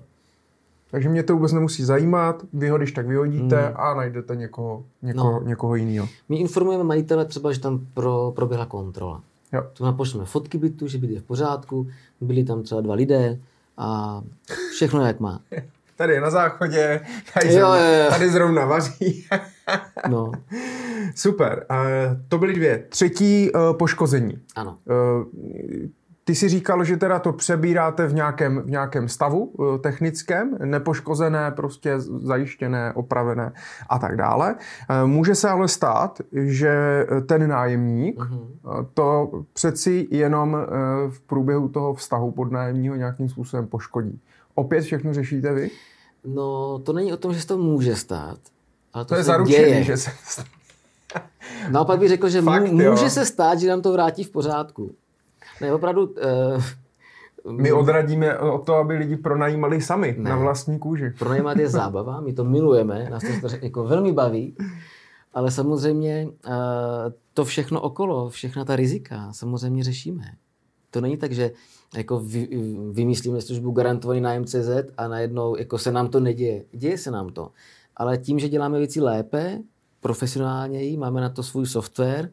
Takže mě to vůbec nemusí zajímat, vy ho když tak vyhodíte hmm. a najdete někoho, někoho, no. někoho jiného. My informujeme majitele třeba, že tam pro, proběhla kontrola. Jo. To pošleme fotky bytu, že byt je v pořádku, byli tam třeba dva lidé a všechno jak má. *laughs* Tady je na záchodě, tady, jo, zrovna, jo, jo. tady zrovna vaří. no. *laughs* Super. Uh, to byly dvě. Třetí uh, poškození. Ano. Uh, ty si říkal, že teda to přebíráte v nějakém, v nějakém stavu eh, technickém, nepoškozené, prostě zajištěné, opravené a tak dále. Eh, může se ale stát, že ten nájemník uh-huh. to přeci jenom v průběhu toho vztahu podnájemního nějakým způsobem poškodí. Opět všechno řešíte vy? No, to není o tom, že se to může stát. Ale to, to je zaručený, děje. že se Naopak bych řekl, že Fakt, může jo. se stát, že nám to vrátí v pořádku. Ne, opravdu... Uh, my odradíme o to, aby lidi pronajímali sami ne. na vlastní kůži. Pronajímat je zábava, my to milujeme, nás to jako velmi baví, ale samozřejmě uh, to všechno okolo, všechna ta rizika samozřejmě řešíme. To není tak, že jako vy, vymyslíme službu garantovaný nájem CZ a najednou jako se nám to neděje. Děje se nám to. Ale tím, že děláme věci lépe, profesionálněji, máme na to svůj software,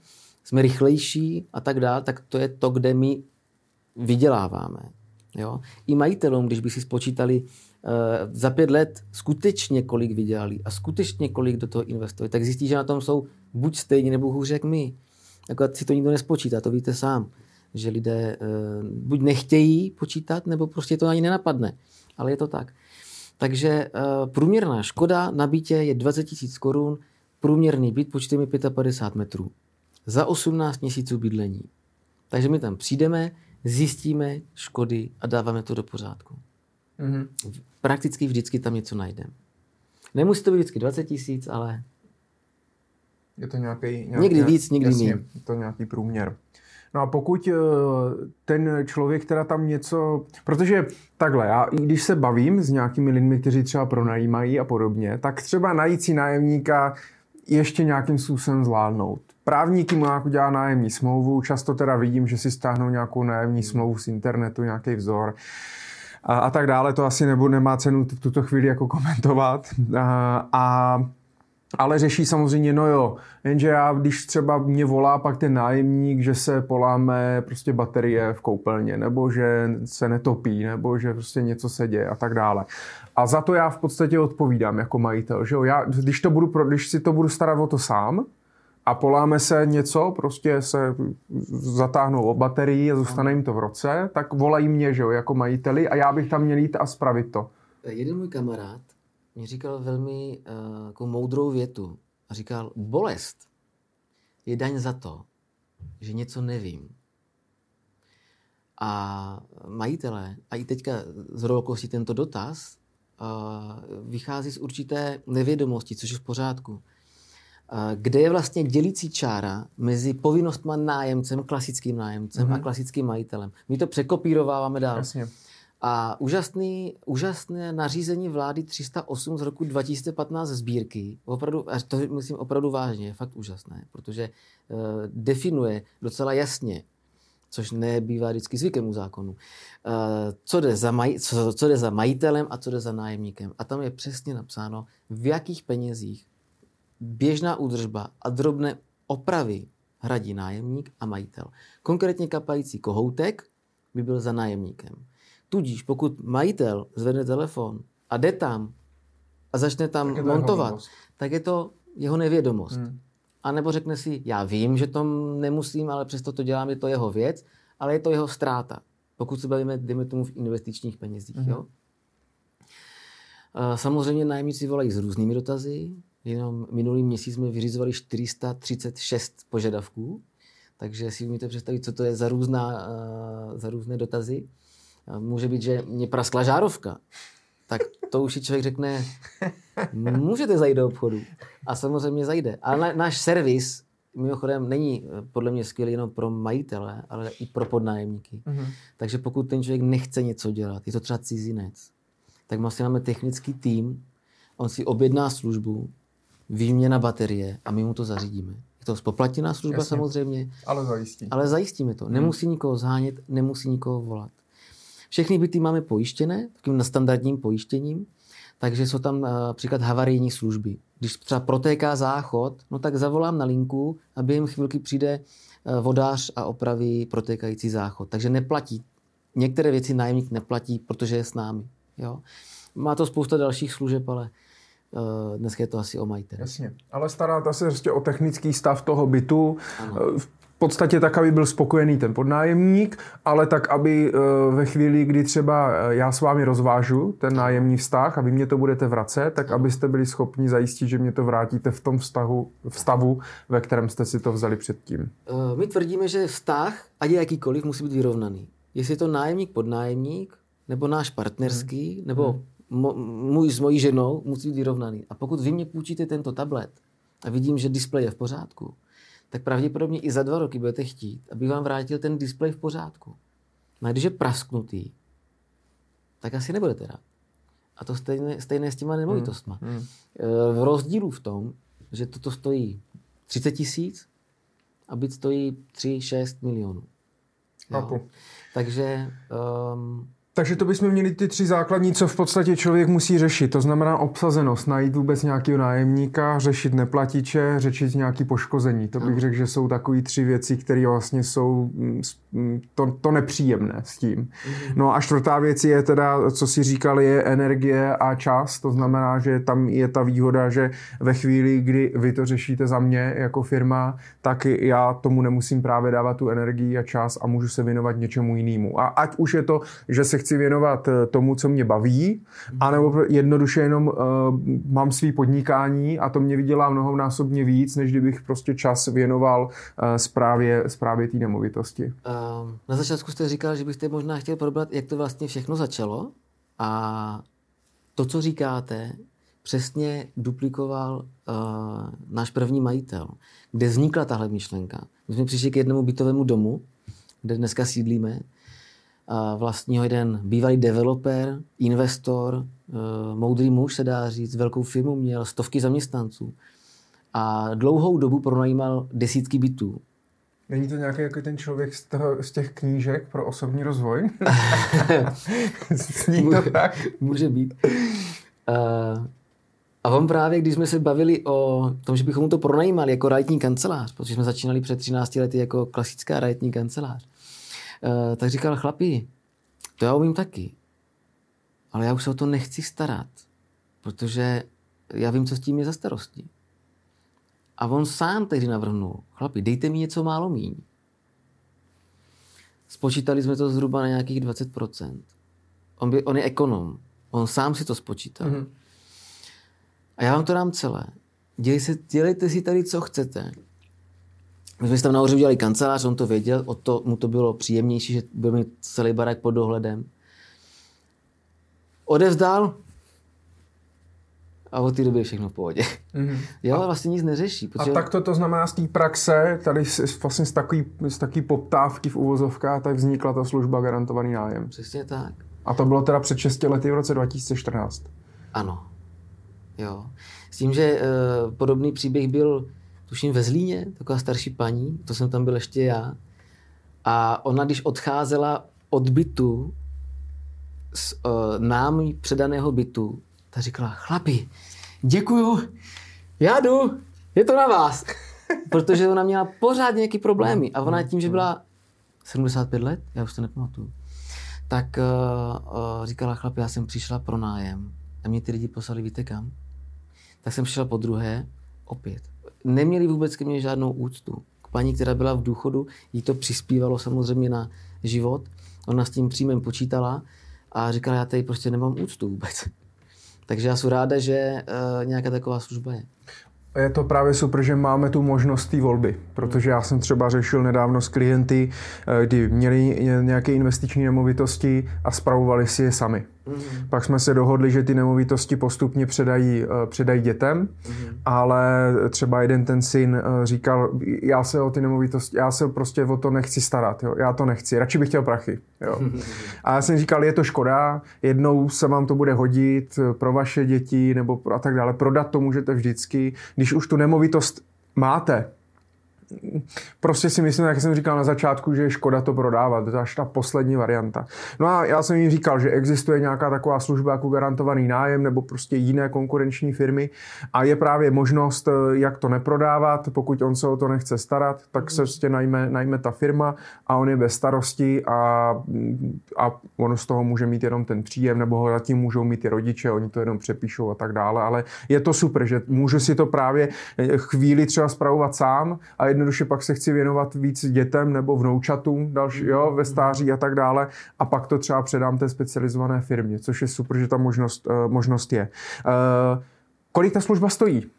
jsme rychlejší a tak dále, tak to je to, kde my vyděláváme. Jo? I majitelům, když by si spočítali uh, za pět let skutečně kolik vydělali a skutečně kolik do toho investovali, tak zjistí, že na tom jsou buď stejně nebo hůře jak my. Jako si to nikdo nespočítá, to víte sám. Že lidé uh, buď nechtějí počítat, nebo prostě to ani nenapadne. Ale je to tak. Takže uh, průměrná škoda na bytě je 20 000 korun, průměrný byt počítejme 55 metrů za 18 měsíců bydlení. Takže my tam přijdeme, zjistíme škody a dáváme to do pořádku. Mm-hmm. Prakticky vždycky tam něco najdeme. Nemusí to být vždycky 20 tisíc, ale... Je to nějaký... nějaký někdy víc, někdy méně. Je to nějaký průměr. No a pokud eh, ten člověk teda tam něco... Protože takhle, já když se bavím s nějakými lidmi, kteří třeba pronajímají a podobně, tak třeba najít si nájemníka ještě nějakým způsobem zvládnout. Právníky mu nějak udělá nájemní smlouvu, často teda vidím, že si stáhnou nějakou nájemní smlouvu z internetu, nějaký vzor a, a tak dále. To asi nebo nemá cenu v tuto chvíli jako komentovat. A, a ale řeší samozřejmě, no jo, jenže já, když třeba mě volá pak ten nájemník, že se poláme prostě baterie v koupelně, nebo že se netopí, nebo že prostě něco se děje a tak dále. A za to já v podstatě odpovídám jako majitel, že jo, já, když, to budu, když si to budu starat o to sám, a poláme se něco, prostě se zatáhnou o baterii a zůstane jim to v roce, tak volají mě, že jo, jako majiteli a já bych tam měl jít a spravit to. Jeden můj kamarád mi říkal velmi uh, jako moudrou větu. A říkal, bolest je daň za to, že něco nevím. A majitelé, a i teďka z okolností tento dotaz, uh, vychází z určité nevědomosti, což je v pořádku. Uh, kde je vlastně dělící čára mezi povinnostma nájemcem, klasickým nájemcem mm-hmm. a mhm. klasickým majitelem. My to překopírováváme dál. Jasně. A úžasný, úžasné nařízení vlády 308 z roku 2015 sbírky, opravdu, to myslím opravdu vážně, je fakt úžasné, protože uh, definuje docela jasně, což nebývá vždycky zvykem u zákonu, uh, co, jde za maj, co, co jde za majitelem a co jde za nájemníkem. A tam je přesně napsáno, v jakých penězích běžná údržba a drobné opravy hradí nájemník a majitel. Konkrétně kapající kohoutek by byl za nájemníkem. Tudíž pokud majitel zvedne telefon a jde tam a začne tam tak montovat, tak je to jeho nevědomost. Hmm. A nebo řekne si, já vím, že to nemusím, ale přesto to dělám, je to jeho věc, ale je to jeho ztráta. Pokud se bavíme, dejme tomu, v investičních penězích. Hmm. Jo? Samozřejmě nájemníci volají s různými dotazy. Jenom minulý měsíc jsme vyřizovali 436 požadavků, takže si umíte představit, co to je za, různá, za různé dotazy. Může být, že mě praskla žárovka. Tak to už si člověk řekne, můžete zajít do obchodu. A samozřejmě zajde. Ale náš servis mimochodem není eh, podle mě skvělý jenom pro majitele, ale i pro podnájemníky. Mm-hmm. Takže pokud ten člověk nechce něco dělat, je to třeba cizinec, tak vlastně máme technický tým, on si objedná službu, výměna baterie a my mu to zařídíme. Je to spoplatněná služba Jasně, samozřejmě, ale, zajistí. ale zajistíme to. Nemusí hmm. nikoho zhánět, nemusí nikoho volat. Všechny byty máme pojištěné, takým standardním pojištěním, takže jsou tam například havarijní služby. Když třeba protéká záchod, no tak zavolám na linku a během chvilky přijde e, vodář a opraví protékající záchod. Takže neplatí. Některé věci nájemník neplatí, protože je s námi. Jo? Má to spousta dalších služeb, ale Uh, dneska je to asi o majiteli. Jasně, ale staráte se prostě o technický stav toho bytu. Ano. Eh, v podstatě tak, aby byl spokojený ten podnájemník, ale tak, aby uh, ve chvíli, kdy třeba já s vámi rozvážu ten nájemní vztah a vy mě to budete vracet, tak abyste byli schopni zajistit, že mě to vrátíte v tom vztahu, v stavu, ve kterém jste si to vzali předtím. Uh, my tvrdíme, že vztah, ať je jakýkoliv, musí být vyrovnaný. Jestli je to nájemník, podnájemník, nebo náš partnerský, hmm. nebo hmm můj s mojí ženou musí být vyrovnaný. A pokud vy mě půjčíte tento tablet a vidím, že displej je v pořádku, tak pravděpodobně i za dva roky budete chtít, abych vám vrátil ten displej v pořádku. No a když je prasknutý, tak asi nebudete rád. A to stejné, stejné s těma nemovitostma. Hmm. Hmm. V rozdílu v tom, že toto stojí 30 tisíc a byt stojí 3-6 milionů. Takže um, takže to bychom měli ty tři základní, co v podstatě člověk musí řešit. To znamená obsazenost, najít vůbec nějakého nájemníka, řešit neplatiče, řešit nějaké poškození. To bych řekl, že jsou takové tři věci, které vlastně jsou mm, to, to nepříjemné s tím. Mhm. No a čtvrtá věc je teda, co si říkali, je energie a čas. To znamená, že tam je ta výhoda, že ve chvíli, kdy vy to řešíte za mě jako firma, tak já tomu nemusím právě dávat tu energii a čas a můžu se věnovat něčemu jinému. A ať už je to, že se chci věnovat eh, tomu, co mě baví, anebo jednoduše jenom uh, mám svý podnikání a to mě vydělá mnohonásobně víc, než kdybych prostě čas věnoval uh, správě, správě té nemovitosti. Uh, na začátku jste říkal, že byste možná chtěl probrat, jak to vlastně všechno začalo a to, co říkáte, přesně duplikoval uh, náš první majitel, kde vznikla tahle myšlenka. My jsme přišli k jednomu bytovému domu, kde dneska sídlíme vlastního jeden bývalý developer, investor, eh, moudrý muž se dá říct, velkou firmu měl, stovky zaměstnanců a dlouhou dobu pronajímal desítky bytů. Není to nějaký jako ten člověk z, toho, z těch knížek pro osobní rozvoj? Zní to tak? Může být. Uh, A on právě, když jsme se bavili o tom, že bychom mu to pronajímali jako realitní kancelář, protože jsme začínali před 13 lety jako klasická realitní kancelář, eh, tak říkal, chlapi, to já umím taky, ale já už se o to nechci starat, protože já vím, co s tím je za starosti. A on sám tehdy navrhnul, chlapi, dejte mi něco málo míň. Spočítali jsme to zhruba na nějakých 20%. On, by, on je ekonom. On sám si to spočítal. Mm-hmm. A já vám to dám celé. Dělej se, dělejte si tady, co chcete. My jsme si tam nahoře udělali kancelář, on to věděl, o to, mu to bylo příjemnější, že byl mít celý barák pod dohledem. Odevzdal a od té doby je všechno v pohodě. Mm-hmm. Jo, ale vlastně nic neřeší. Protože... A tak to, to znamená z té praxe, tady z, vlastně z takové z taký poptávky v uvozovkách, tak vznikla ta služba garantovaný nájem. Přesně tak. A to bylo teda před 6 lety v roce 2014. Ano. Jo. S tím, že e, podobný příběh byl, tuším, ve Zlíně, taková starší paní, to jsem tam byl ještě já. A ona, když odcházela od bytu, z e, námi předaného bytu, ta říkala, chlapi, děkuju, já jdu, je to na vás. *laughs* Protože ona měla pořád nějaký problémy a ona tím, že byla 75 let, já už to nepamatuju, tak uh, uh, říkala, chlapi, já jsem přišla pro nájem a mě ty lidi poslali, víte kam? Tak jsem přišla po druhé, opět. Neměli vůbec ke mně žádnou úctu. K paní, která byla v důchodu, jí to přispívalo samozřejmě na život. Ona s tím příjmem počítala a říkala, já tady prostě nemám úctu vůbec. Takže já jsem ráda, že uh, nějaká taková služba je je to právě super, že máme tu možnost té volby, protože já jsem třeba řešil nedávno s klienty, eh, kdy měli nějaké investiční nemovitosti a spravovali si je sami. Mm-hmm. Pak jsme se dohodli, že ty nemovitosti postupně předají, eh, předají dětem, mm-hmm. ale třeba jeden ten syn eh, říkal, já se o ty nemovitosti, já se prostě o to nechci starat, jo? já to nechci, radši bych chtěl prachy. Jo? *laughs* A já jsem říkal, je to škoda, jednou se vám to bude hodit pro vaše děti nebo a tak dále, prodat to můžete vždycky, když už tu nemovitost máte, prostě si myslím, jak jsem říkal na začátku, že je škoda to prodávat. To je až ta poslední varianta. No a já jsem jim říkal, že existuje nějaká taková služba jako garantovaný nájem nebo prostě jiné konkurenční firmy a je právě možnost, jak to neprodávat. Pokud on se o to nechce starat, tak se prostě najme, najme ta firma a on je bez starosti a, a on z toho může mít jenom ten příjem nebo ho zatím můžou mít i rodiče, oni to jenom přepíšou a tak dále. Ale je to super, že můžu si to právě chvíli třeba spravovat sám a jednoduše pak se chci věnovat víc dětem nebo vnoučatům další, jo, ve stáří a tak dále a pak to třeba předám té specializované firmě, což je super, že ta možnost, uh, možnost je. Uh, kolik ta služba stojí?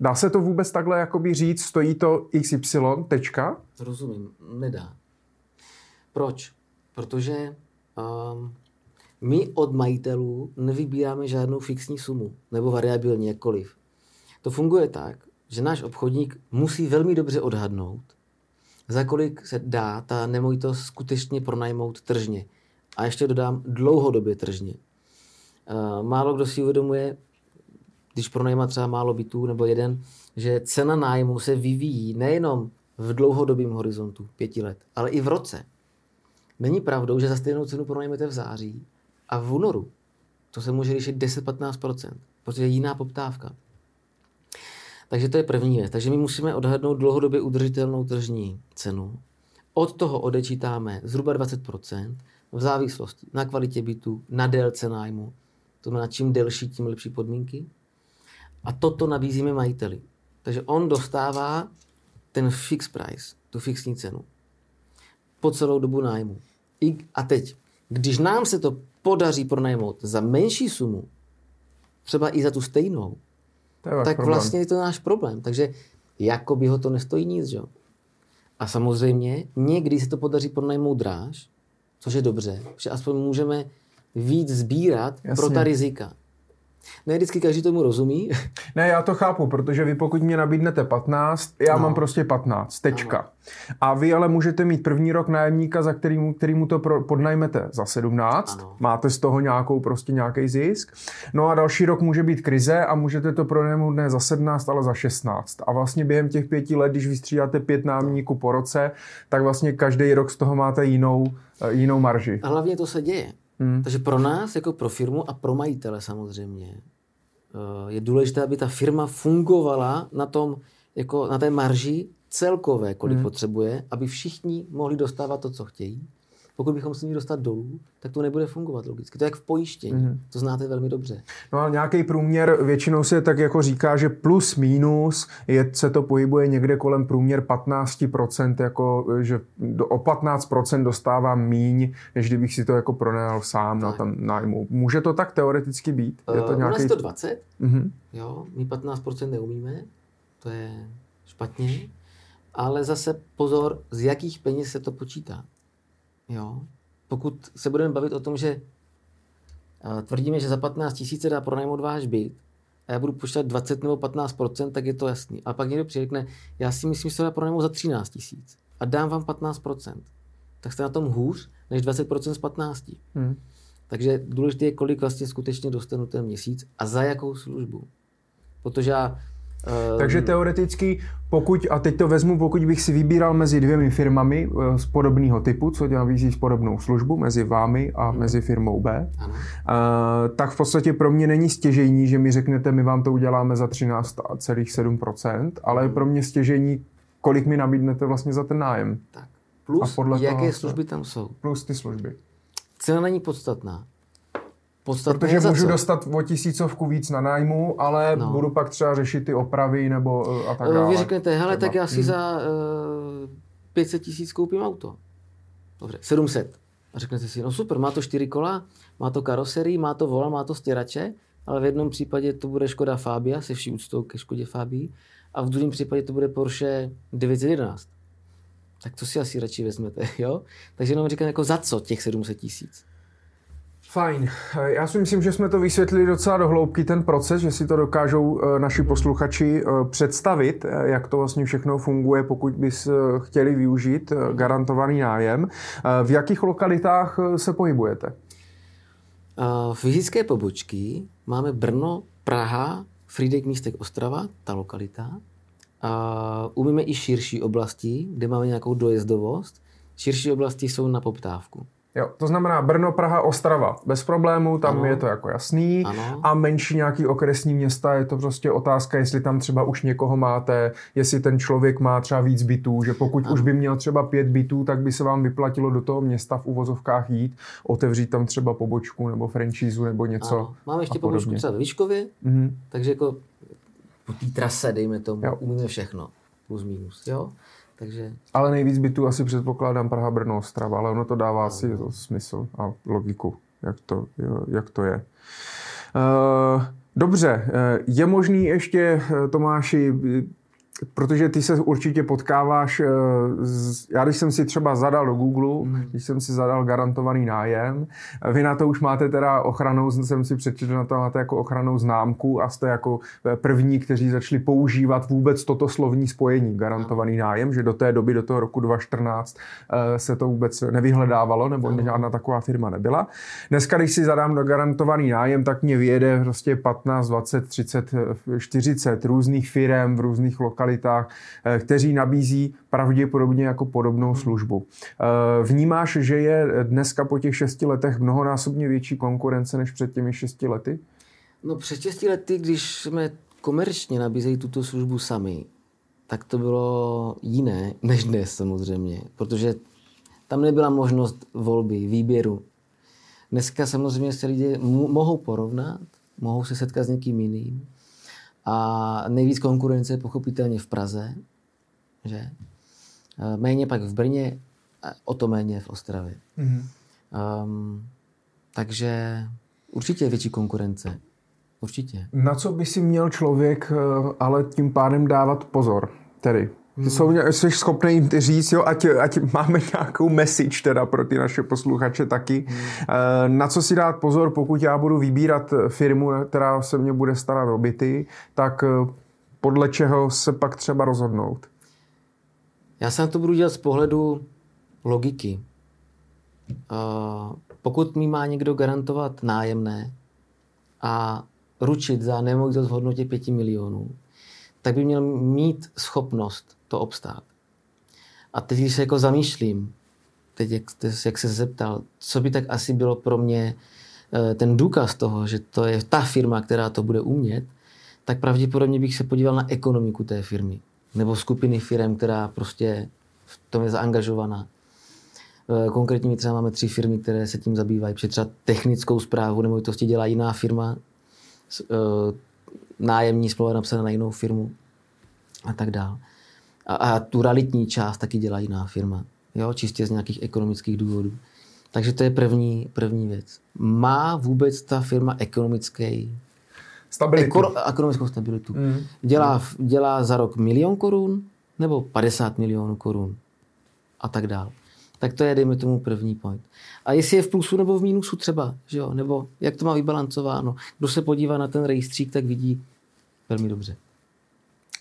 Dá se to vůbec takhle jakoby říct, stojí to XY, tečka? Rozumím, nedá. Proč? Protože um, my od majitelů nevybíráme žádnou fixní sumu nebo variabilní jakkoliv. To funguje tak, že náš obchodník musí velmi dobře odhadnout, za kolik se dá ta nemovitost skutečně pronajmout tržně. A ještě dodám dlouhodobě tržně. Eh, málo kdo si uvědomuje, když pronajímá třeba málo bytů nebo jeden, že cena nájmu se vyvíjí nejenom v dlouhodobém horizontu, pěti let, ale i v roce. Není pravdou, že za stejnou cenu pronajmete v září a v únoru to se může řešit 10-15%, protože je jiná poptávka. Takže to je první věc. Takže my musíme odhadnout dlouhodobě udržitelnou tržní cenu. Od toho odečítáme zhruba 20% v závislosti na kvalitě bytu, na délce nájmu. To znamená, čím delší, tím lepší podmínky. A toto nabízíme majiteli. Takže on dostává ten fix price, tu fixní cenu. Po celou dobu nájmu. a teď, když nám se to podaří pronajmout za menší sumu, třeba i za tu stejnou, tak problém. vlastně je to náš problém. Takže jako by ho to nestojí nic, že? A samozřejmě někdy se to podaří pronajmout dráž, což je dobře, že aspoň můžeme víc sbírat Jasně. pro ta rizika. Ne vždycky každý tomu rozumí. *laughs* Ne, já to chápu, protože vy pokud mě nabídnete 15, já no. mám prostě 15, tečka. No. A vy ale můžete mít první rok nájemníka, za kterýmu, kterýmu to pro, podnajmete za 17, ano. máte z toho nějakou prostě nějaký zisk. No a další rok může být krize a můžete to pronajmout ne za 17, ale za 16. A vlastně během těch pěti let, když vystřídáte pět nájemníků po roce, tak vlastně každý rok z toho máte jinou, eh, jinou marži. A hlavně to se děje. Hmm. Takže pro nás, jako pro firmu a pro majitele samozřejmě, je důležité, aby ta firma fungovala na tom, jako na té marži celkové, kolik hmm. potřebuje, aby všichni mohli dostávat to, co chtějí. Pokud bychom se měli dostat dolů, tak to nebude fungovat logicky. To je jak v pojištění. Mm-hmm. To znáte velmi dobře. No a nějaký průměr, většinou se tak jako říká, že plus minus je, se to pohybuje někde kolem průměr 15%, jako, že do, o 15% dostávám míň, než kdybych si to jako pronajal sám tak. na tam nájmu. Může to tak teoreticky být? Je to uh, nějaký... U nás to 20, mm-hmm. jo, my 15% neumíme, to je špatně, ale zase pozor, z jakých peněz se to počítá. Jo? Pokud se budeme bavit o tom, že tvrdíme, že za 15 tisíc se dá pronajmout váš byt, a já budu počítat 20 nebo 15 tak je to jasný. A pak někdo přiřekne, já si myslím, že se dá pronajmout za 13 tisíc a dám vám 15 tak jste na tom hůř než 20% z 15. Hmm. Takže důležité je, kolik vlastně skutečně dostanu ten měsíc a za jakou službu. Protože já Ehm, Takže teoreticky, pokud, a teď to vezmu, pokud bych si vybíral mezi dvěmi firmami eh, z podobného typu, co nabízí podobnou službu, mezi vámi a hmm. mezi firmou B, ano. Eh, tak v podstatě pro mě není stěžení, že mi řeknete, my vám to uděláme za 13,7%, ale hmm. pro mě stěžení, kolik mi nabídnete vlastně za ten nájem. Tak. Plus, a podle jaké toho, služby tam jsou. Plus ty služby. Cena není podstatná. Podstatně Protože můžu co? dostat o tisícovku víc na nájmu, ale no. budu pak třeba řešit ty opravy nebo eh, a tak dále. Vy řeknete, hele, třeba. tak já si hmm. za uh, eh, 500 tisíc koupím auto. Dobře, 700. A řeknete si, no super, má to čtyři kola, má to karoserii, má to vola, má to stěrače, ale v jednom případě to bude Škoda Fabia, se vší úctou ke Škodě Fabii, a v druhém případě to bude Porsche 911. Tak to si asi radši vezmete, *laughs* jo? Takže jenom říkám, jako za co těch 700 tisíc? Fajn. Já si myslím, že jsme to vysvětlili docela do hloubky ten proces, že si to dokážou eh, naši posluchači eh, představit, eh, jak to vlastně všechno funguje, pokud bys chtěli využít garantovaný nájem. V jakých lokalitách se pohybujete? Fyzické pobočky máme Brno, Praha, Frídek místek Ostrava, ta lokalita. Umíme i širší oblasti, kde máme nějakou dojezdovost. Širší oblasti jsou na poptávku. Jo, to znamená Brno, Praha, Ostrava. Bez problému, tam ano. je to jako jasný. Ano. A menší nějaký okresní města je to prostě otázka, jestli tam třeba už někoho máte, jestli ten člověk má třeba víc bytů, že pokud ano. už by měl třeba pět bytů, tak by se vám vyplatilo do toho města v uvozovkách jít, otevřít tam třeba pobočku nebo franšízu nebo něco. Ano. Máme ještě pobočku třeba ve Výškově, mm-hmm. takže jako po té trase, dejme tomu, jo. umíme všechno. Plus minus, jo. Takže... Ale nejvíc bytů asi předpokládám Praha, Brno, Ostrava, ale ono to dává no. asi smysl a logiku, jak to, jak to je. Uh, dobře, eh, je možný ještě, eh, Tomáši, protože ty se určitě potkáváš, eh, já když jsem si třeba zadal do Google, mm. když jsem si zadal garantovaný nájem, vy na to už máte teda ochranou, jsem si přečetl, na to máte jako ochranou známku a jste jako eh, první, kteří začali používat vůbec toto slovní spojení, garantovaný nájem, že do té doby, do toho roku 2014 eh, se to vůbec nevyhledávalo, nebo mm. žádná taková firma nebyla. Dneska, když si zadám do garantovaný nájem, tak mě vyjede prostě 15, 20, 30, 40 různých firm v různých lokalitách lokalitách, eh, kteří nabízí pravděpodobně jako podobnou službu. Eh, vnímáš, že je dneska po těch šesti letech mnohonásobně větší konkurence než před těmi šesti lety? No před šesti lety, když jsme komerčně nabízejí tuto službu sami, tak to bylo jiné než dnes samozřejmě, protože tam nebyla možnost volby, výběru. Dneska samozřejmě se lidé mohou porovnat, mohou se setkat s někým jiným. A nejvíc konkurence je pochopitelně v Praze, že? Eh, méně pak v Brně, o to méně v Ostravě. Mm-hmm. Um, takže určitě je větší konkurence. Určitě. Na co by si měl člověk eh, ale tím pádem dávat pozor? Tedy Hmm. Jsou, jsi schopný říct, jo, ať, ať máme nějakou message teda pro ty naše posluchače taky. Hmm. Na co si dát pozor, pokud já budu vybírat firmu, která se mě bude starat o byty, tak eh, podle čeho se pak třeba rozhodnout? Já se na to budu dělat z pohledu logiky. Pokud mi má někdo garantovat nájemné a ručit za nemovitost v hodnotě 5 milionů, tak by měl mít schopnost to obstát. A teď, když se jako zamýšlím, teď jak, jak se zeptal, co by tak asi bylo pro mě eh, ten důkaz toho, že to je ta firma, která to bude umět, tak pravděpodobně bych se podíval na ekonomiku té firmy nebo skupiny firm, která prostě v tom je zaangažovaná. Eh, konkrétně my třeba máme tři firmy, které se tím zabývají, protože třeba technickou zprávu nemovitosti dělá jiná firma, nájemní smlouva napsaná na jinou firmu a tak dále. A, a tu realitní část taky dělá jiná firma, jo, čistě z nějakých ekonomických důvodů. Takže to je první, první věc. Má vůbec ta firma ekonomický Stabilitu. Eko, ekonomickou stabilitu. Mm. Dělá, dělá za rok milion korun nebo 50 milionů korun a tak dále. Tak to je, dejme tomu, první point. A jestli je v plusu nebo v mínusu třeba, že jo? nebo jak to má vybalancováno. Kdo se podívá na ten rejstřík, tak vidí velmi dobře.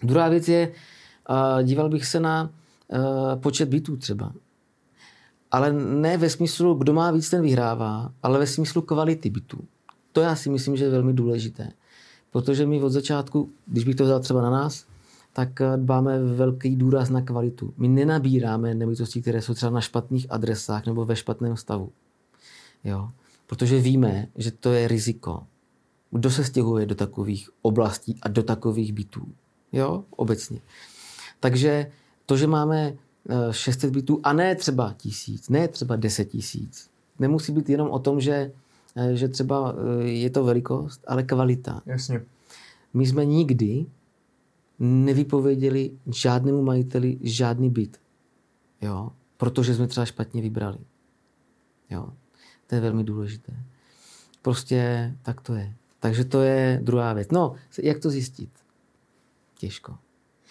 Druhá věc je, uh, díval bych se na uh, počet bytů třeba. Ale ne ve smyslu, kdo má víc, ten vyhrává, ale ve smyslu kvality bytů. To já si myslím, že je velmi důležité. Protože my od začátku, když bych to vzal třeba na nás, tak eh, dbáme velký důraz na kvalitu. My nenabíráme nemovitosti, které jsou třeba na špatných adresách nebo ve špatném stavu. Jo? Protože víme, že to je riziko. Kdo se stěhuje do takových oblastí a do takových bytů? Jo, obecně. Takže to, že máme 600 eh, bytů a ne třeba tisíc, ne třeba 10 tisíc, nemusí být jenom o tom, že, eh, že třeba je to velikost, ale kvalita. Jasně. My jsme nikdy nevypověděli žádnému majiteli žádný byt. Jo? Protože jsme třeba špatně vybrali. Jo? To je velmi důležité. Prostě tak to je. Takže to je druhá věc. No, jak to zjistit? Těžko.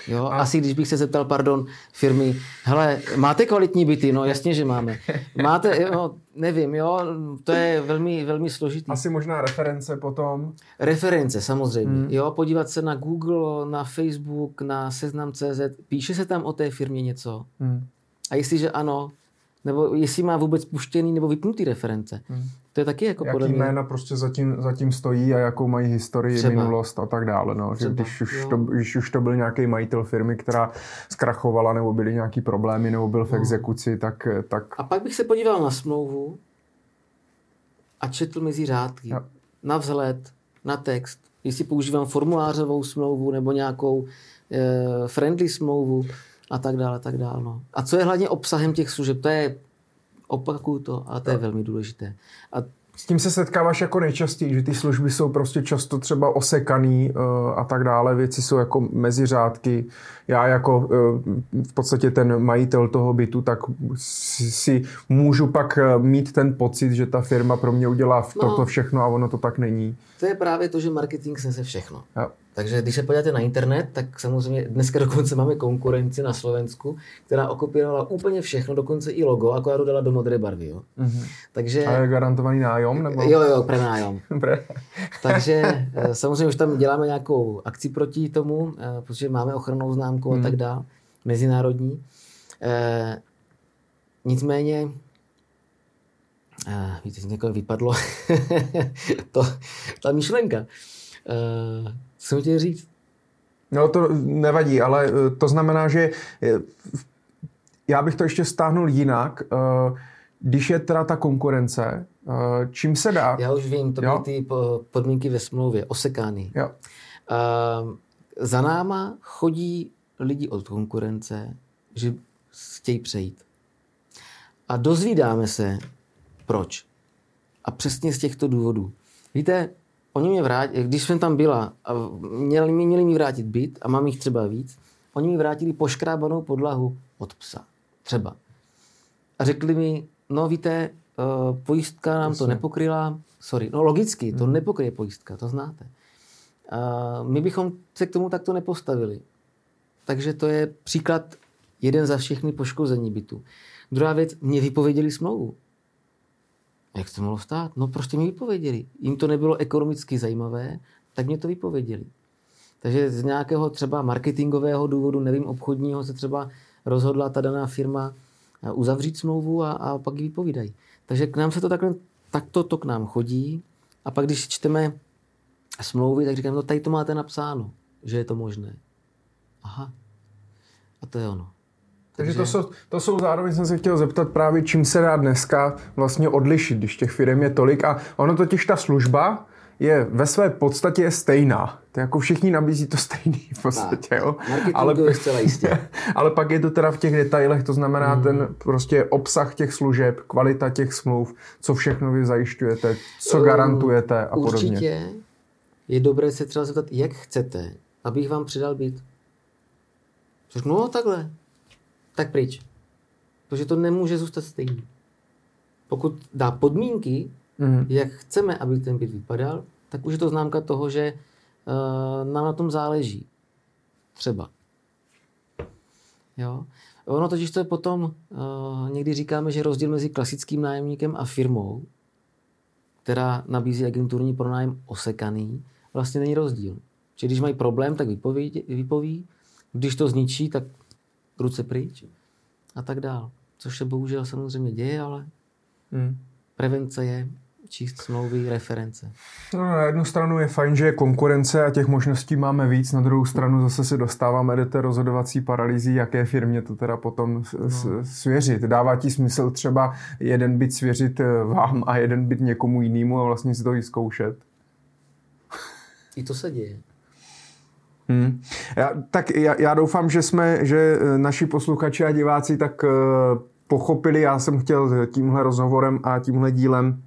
Jo, a... asi když bych se zeptal, pardon, firmy, hele, máte kvalitní byty? No jasně, že máme. Máte, jo, nevím, jo, to je velmi, velmi složitý. Asi možná reference potom. Reference, samozřejmě. Hmm. Jo, podívat se na Google, na Facebook, na seznam.cz, píše se tam o té firmě něco. Hmm. A jestliže ano, nebo jestli má vůbec puštěný nebo vypnutý reference. Hmm. To je taky jako Jaký podle mě... jména prostě zatím, zatím stojí a jakou mají historii, Třeba. minulost a tak dále. No. Že když, už to, když už to byl nějaký majitel firmy, která zkrachovala nebo byly nějaký problémy nebo byl v no. exekuci, tak, tak... A pak bych se podíval na smlouvu a četl mezi řádky. Ja. Na vzhled, na text. Jestli používám formulářovou smlouvu nebo nějakou e, friendly smlouvu a tak dále, tak dále. No. A co je hlavně obsahem těch služeb? To je Opakuju to, ale to je velmi důležité. A s tím se setkáváš jako nejčastěji, že ty služby jsou prostě často třeba osekaný uh, a tak dále, věci jsou jako mezi řádky. Já jako uh, v podstatě ten majitel toho bytu, tak si, si můžu pak eh, mít ten pocit, že ta firma pro mě udělá v toto no, všechno a ono to tak není. To je právě to, že marketing snese všechno. Jo. Takže když se podíváte na internet, tak samozřejmě dneska dokonce máme konkurenci na Slovensku, která okopírovala úplně všechno, dokonce i logo, akorát dala do modré barvy. Jo. Mm-hmm. Takže, a je garantovaný nájom? Nebo? Jo, jo, prenájom. *laughs* Takže eh, samozřejmě už tam děláme nějakou akci proti tomu, eh, protože máme ochrannou známku mm. a tak mhm. dále, mezinárodní. E, nicméně, e, víte, z vypadlo *laughs* to, ta myšlenka. E, co chtěl říct? No to nevadí, ale eh, to znamená, že já bych to ještě stáhnul jinak. Když je teda ta konkurence, čím se dá? Já už vím, to byly ty podmínky ve smlouvě, osekány. Jo. Za náma chodí lidi od konkurence, že chtějí přejít. A dozvídáme se, proč. A přesně z těchto důvodů. Víte, oni mě vrátili, když jsem tam byla a měli, měli mi vrátit byt a mám jich třeba víc, oni mi vrátili poškrábanou podlahu od psa. Třeba. A řekli mi, no víte, uh, pojistka nám to nepokryla. Sorry, no logicky, to hmm. nepokryje pojistka, to znáte. Uh, my bychom se k tomu takto nepostavili. Takže to je příklad jeden za všechny poškození bytu. Druhá věc, mě vypověděli smlouvu. Jak to mohlo stát? No prostě mi vypověděli. Jim to nebylo ekonomicky zajímavé, tak mě to vypověděli. Takže z nějakého třeba marketingového důvodu, nevím, obchodního, se třeba rozhodla ta daná firma eh, uzavřít smlouvu a, a pak ji vypovídají. Takže k nám se to takhle, takto to k nám chodí a pak když čteme smlouvy, tak říkám, no tady to máte napsáno, že je to možné. Aha. A to je ono. Takže to jsou, to jsou zároveň, jsem se chtěl zeptat právě, čím se dá dneska vlastně odlišit, když těch firm je tolik. A ono totiž ta služba je ve své podstatě stejná. To jako všichni nabízí to stejný v podstatě, jo. Ale, jistě. *laughs* ale pak je to teda v těch detailech, to znamená hmm. ten prostě obsah těch služeb, kvalita těch smluv, co všechno vy zajišťujete, co um, garantujete a určitě podobně. Určitě je dobré se třeba zeptat, jak chcete, abych vám přidal byt. Což no takhle, tak pryč. Protože to nemůže zůstat stejný. Pokud dá podmínky, mm. jak chceme, aby ten byt vypadal, tak už je to známka toho, že uh, nám na tom záleží. Třeba. Jo? Ono totiž to je potom, uh, někdy říkáme, že rozdíl mezi klasickým nájemníkem a firmou, která nabízí agenturní pronájem osekaný, vlastně není rozdíl. Čili když mají problém, tak vypoví, vypoví. Když to zničí, tak ruce pryč a tak dál. Což se bohužel samozřejmě děje, ale hmm. prevence je číst smlouvy, reference. No, na jednu stranu je fajn, že je konkurence a těch možností máme víc, na druhou stranu zase se dostáváme do té rozhodovací paralýzy, jaké firmě to teda potom no. svěřit. Dává ti smysl třeba jeden byt svěřit eh, vám a jeden byt někomu jinému a vlastně si to vyzkoušet? I to se děje. Hmm. Já, tak já, já doufám, že jsme, že eh, naši posluchači a diváci tak uh, pochopili, já jsem chtěl tímhle rozhovorem a tímhle dílem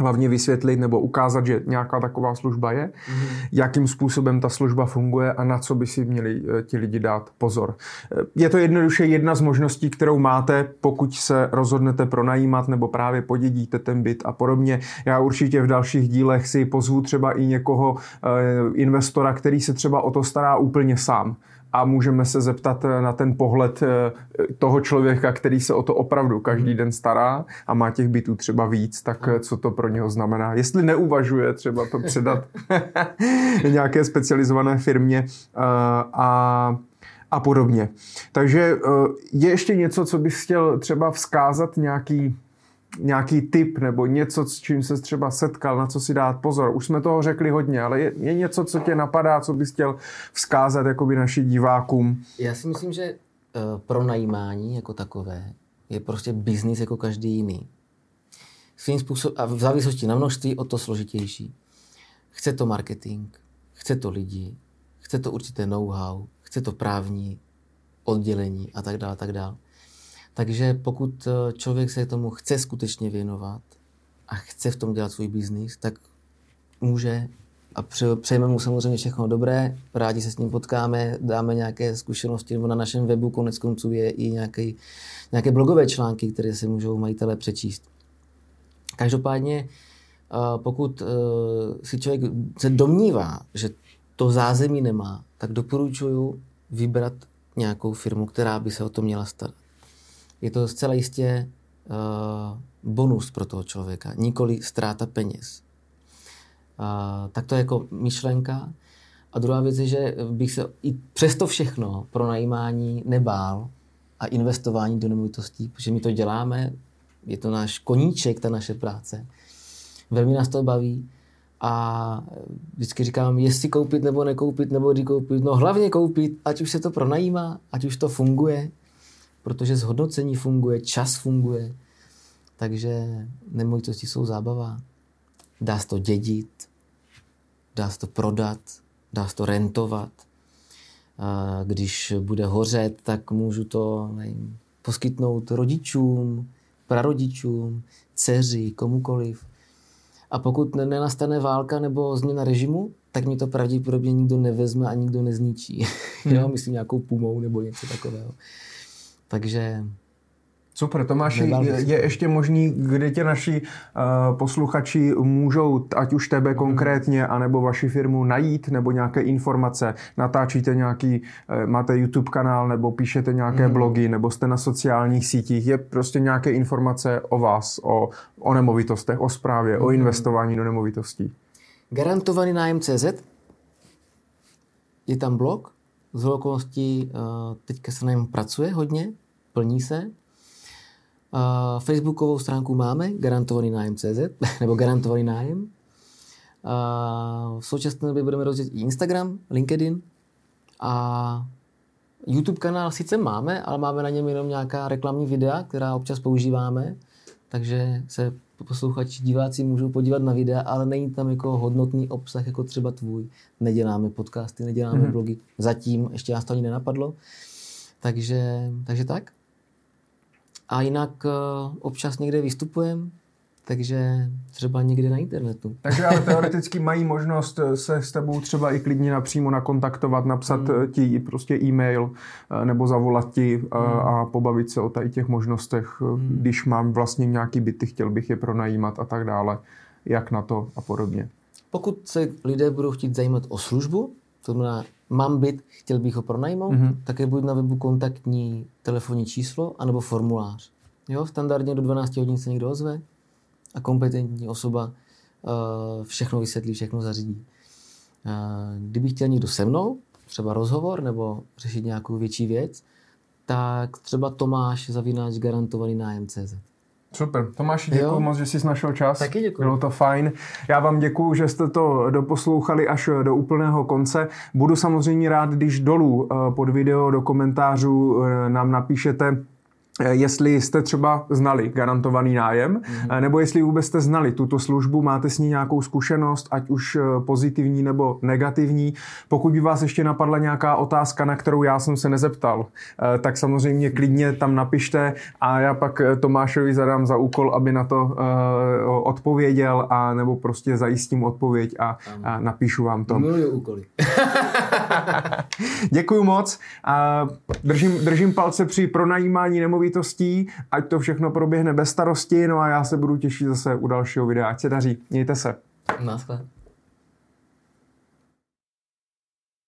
hlavně vysvětlit nebo ukázat, že nějaká taková služba je, mm. jakým způsobem ta služba funguje a na co by si měli eh, ti lidi dát pozor. Eh, je to jednoduše jedna z možností, kterou máte, pokud se rozhodnete pronajímat nebo právě podědíte ten byt a podobně. Já určitě v dalších dílech si pozvu třeba i někoho, eh, investora, který se třeba o to stará úplně sám a můžeme se zeptat eh, na ten pohled eh, toho člověka, který se o to opravdu každý den stará a má těch bytů třeba víc, tak eh, co to pro něho znamená. Jestli neuvažuje třeba to předat *laughs* nějaké specializované firmě a a podobně. Takže je ještě něco, co bys chtěl třeba vzkázat nějaký nějaký tip nebo něco, s čím se třeba setkal, na co si dát pozor. Už jsme toho řekli hodně, ale je, je něco, co tě napadá, co bys chtěl vzkázat jakoby naši divákům? Já si myslím, že uh, pro najímání jako takové je prostě biznis jako každý jiný. Svým způsobem, a v závislosti na množství o to složitější. Chce to marketing, chce to lidi, chce to určité know-how, chce to právní oddělení a tak dále, tak dále. Takže pokud eh, člověk se tomu chce skutečně věnovat a chce v tom dělat svůj biznis, tak může a přejeme mu samozřejmě všechno dobré, rádi se s ním potkáme, dáme nějaké zkušenosti, nebo na našem webu konec konců je i nějaký, nějaké blogové články, které si můžou majitelé přečíst. Každopádně, eh, pokud eh, si člověk se domnívá, že to zázemí nemá, tak doporučuji vybrat nějakou firmu, která by se o to měla starat je to zcela jistě uh, bonus pro toho člověka, nikoli ztráta peněz. Uh, tak to je jako myšlenka. A druhá věc je, že bych se i přesto všechno pro najímání nebál a investování do nemovitostí, protože my to děláme, je to náš koníček, ta naše práce. Velmi nás to baví a vždycky říkám, jestli koupit nebo nekoupit, nebo kdy koupit. No hlavně koupit, ať už se to pronajímá, ať už to funguje, protože zhodnocení funguje, čas funguje, takže nemovitosti jsou zábava. Dá se to dědit, dá se to prodat, dá se to rentovat. A když bude hořet, tak můžu to nevím, poskytnout rodičům, prarodičům, dceři, komukoliv. A pokud nenastane válka nebo změna režimu, tak mi to pravděpodobně nikdo nevezme a nikdo nezničí. *laughs* Hmm. jo, myslím nějakou pumou nebo něco takového. Takže Super, Tomáši, je, je ještě možný, kde tě naši uh, posluchači můžou, ať už tebe mm. konkrétně, anebo vaši firmu najít, nebo nějaké informace, natáčíte nějaký, uh, máte YouTube kanál, nebo píšete nějaké mm. blogy, nebo jste na sociálních sítích, je prostě nějaké informace o vás, o, o nemovitostech, o správě, mm. o mhm. investování do nemovitostí. Garantovaný nájem CZ, je tam blog, z okolností uh, teďka se na něm pracuje hodně, plní se. Uh, Facebookovou stránku máme, garantovaný nájem CZ, *laughs* nebo garantovaný nájem. Uh, v současné době budeme rozdělit i Instagram, LinkedIn a YouTube kanál sice máme, ale máme na něm jenom nějaká reklamní videa, která občas používáme, takže se posluchači, diváci můžou podívat na videa, ale není tam jako hodnotný obsah, jako třeba tvůj. Neděláme podcasty, neděláme mm-hmm. blogy. Zatím ještě nás to ani nenapadlo. Takže, takže tak. A jinak uh, občas někde vystupujeme, takže třeba někde na internetu. Takže ale teoreticky mají možnost eh, se s tebou třeba i klidně napřímo nakontaktovat, napsat hmm. ti prostě e-mail nebo zavolat ti hmm. a pobavit se o tady těch možnostech, hmm. když mám vlastně nějaký byty, chtěl bych je pronajímat a tak dále, jak na to a podobně. Pokud se lidé budou chtít zajímat o službu, to znamená, mám byt, chtěl bych ho pronajmout, mm-hmm. tak je buď na webu kontaktní telefonní číslo, anebo formulář. Jo, standardně do 12 hodin se někdo ozve a kompetentní osoba uh, všechno vysvětlí, všechno zařídí. Uh, kdyby chtěl někdo se mnou, třeba rozhovor nebo řešit nějakou větší věc, tak třeba Tomáš zavináč garantovaný nájem.cz. Super. Tomáši, děkuji moc, že jsi našel čas. Taky děkuji. Bylo to fajn. Já vám děkuji, že jste to doposlouchali až do úplného konce. Budu samozřejmě rád, když dolů eh, pod video do komentářů eh, nám napíšete, Eh, jestli jste třeba znali garantovaný nájem, mm-hmm. nebo jestli vůbec jste znali tuto službu, máte s ní nějakou zkušenost, ať už eh, pozitivní nebo negativní. Pokud by vás ještě napadla nějaká otázka, na kterou já jsem se nezeptal, tak samozřejmě klidně tam napište a já pak Tomášovi zadám za úkol, aby na to odpověděl a nebo prostě zajistím odpověď a, a napíšu vám to. Miluju úkoly. *laughs* Děkuji moc. A držím, držím palce při pronajímání nemovitostí nemovitostí, ať to všechno proběhne bez starosti, no a já se budu těšit zase u dalšího videa. Ať se daří. Mějte se. Naschle.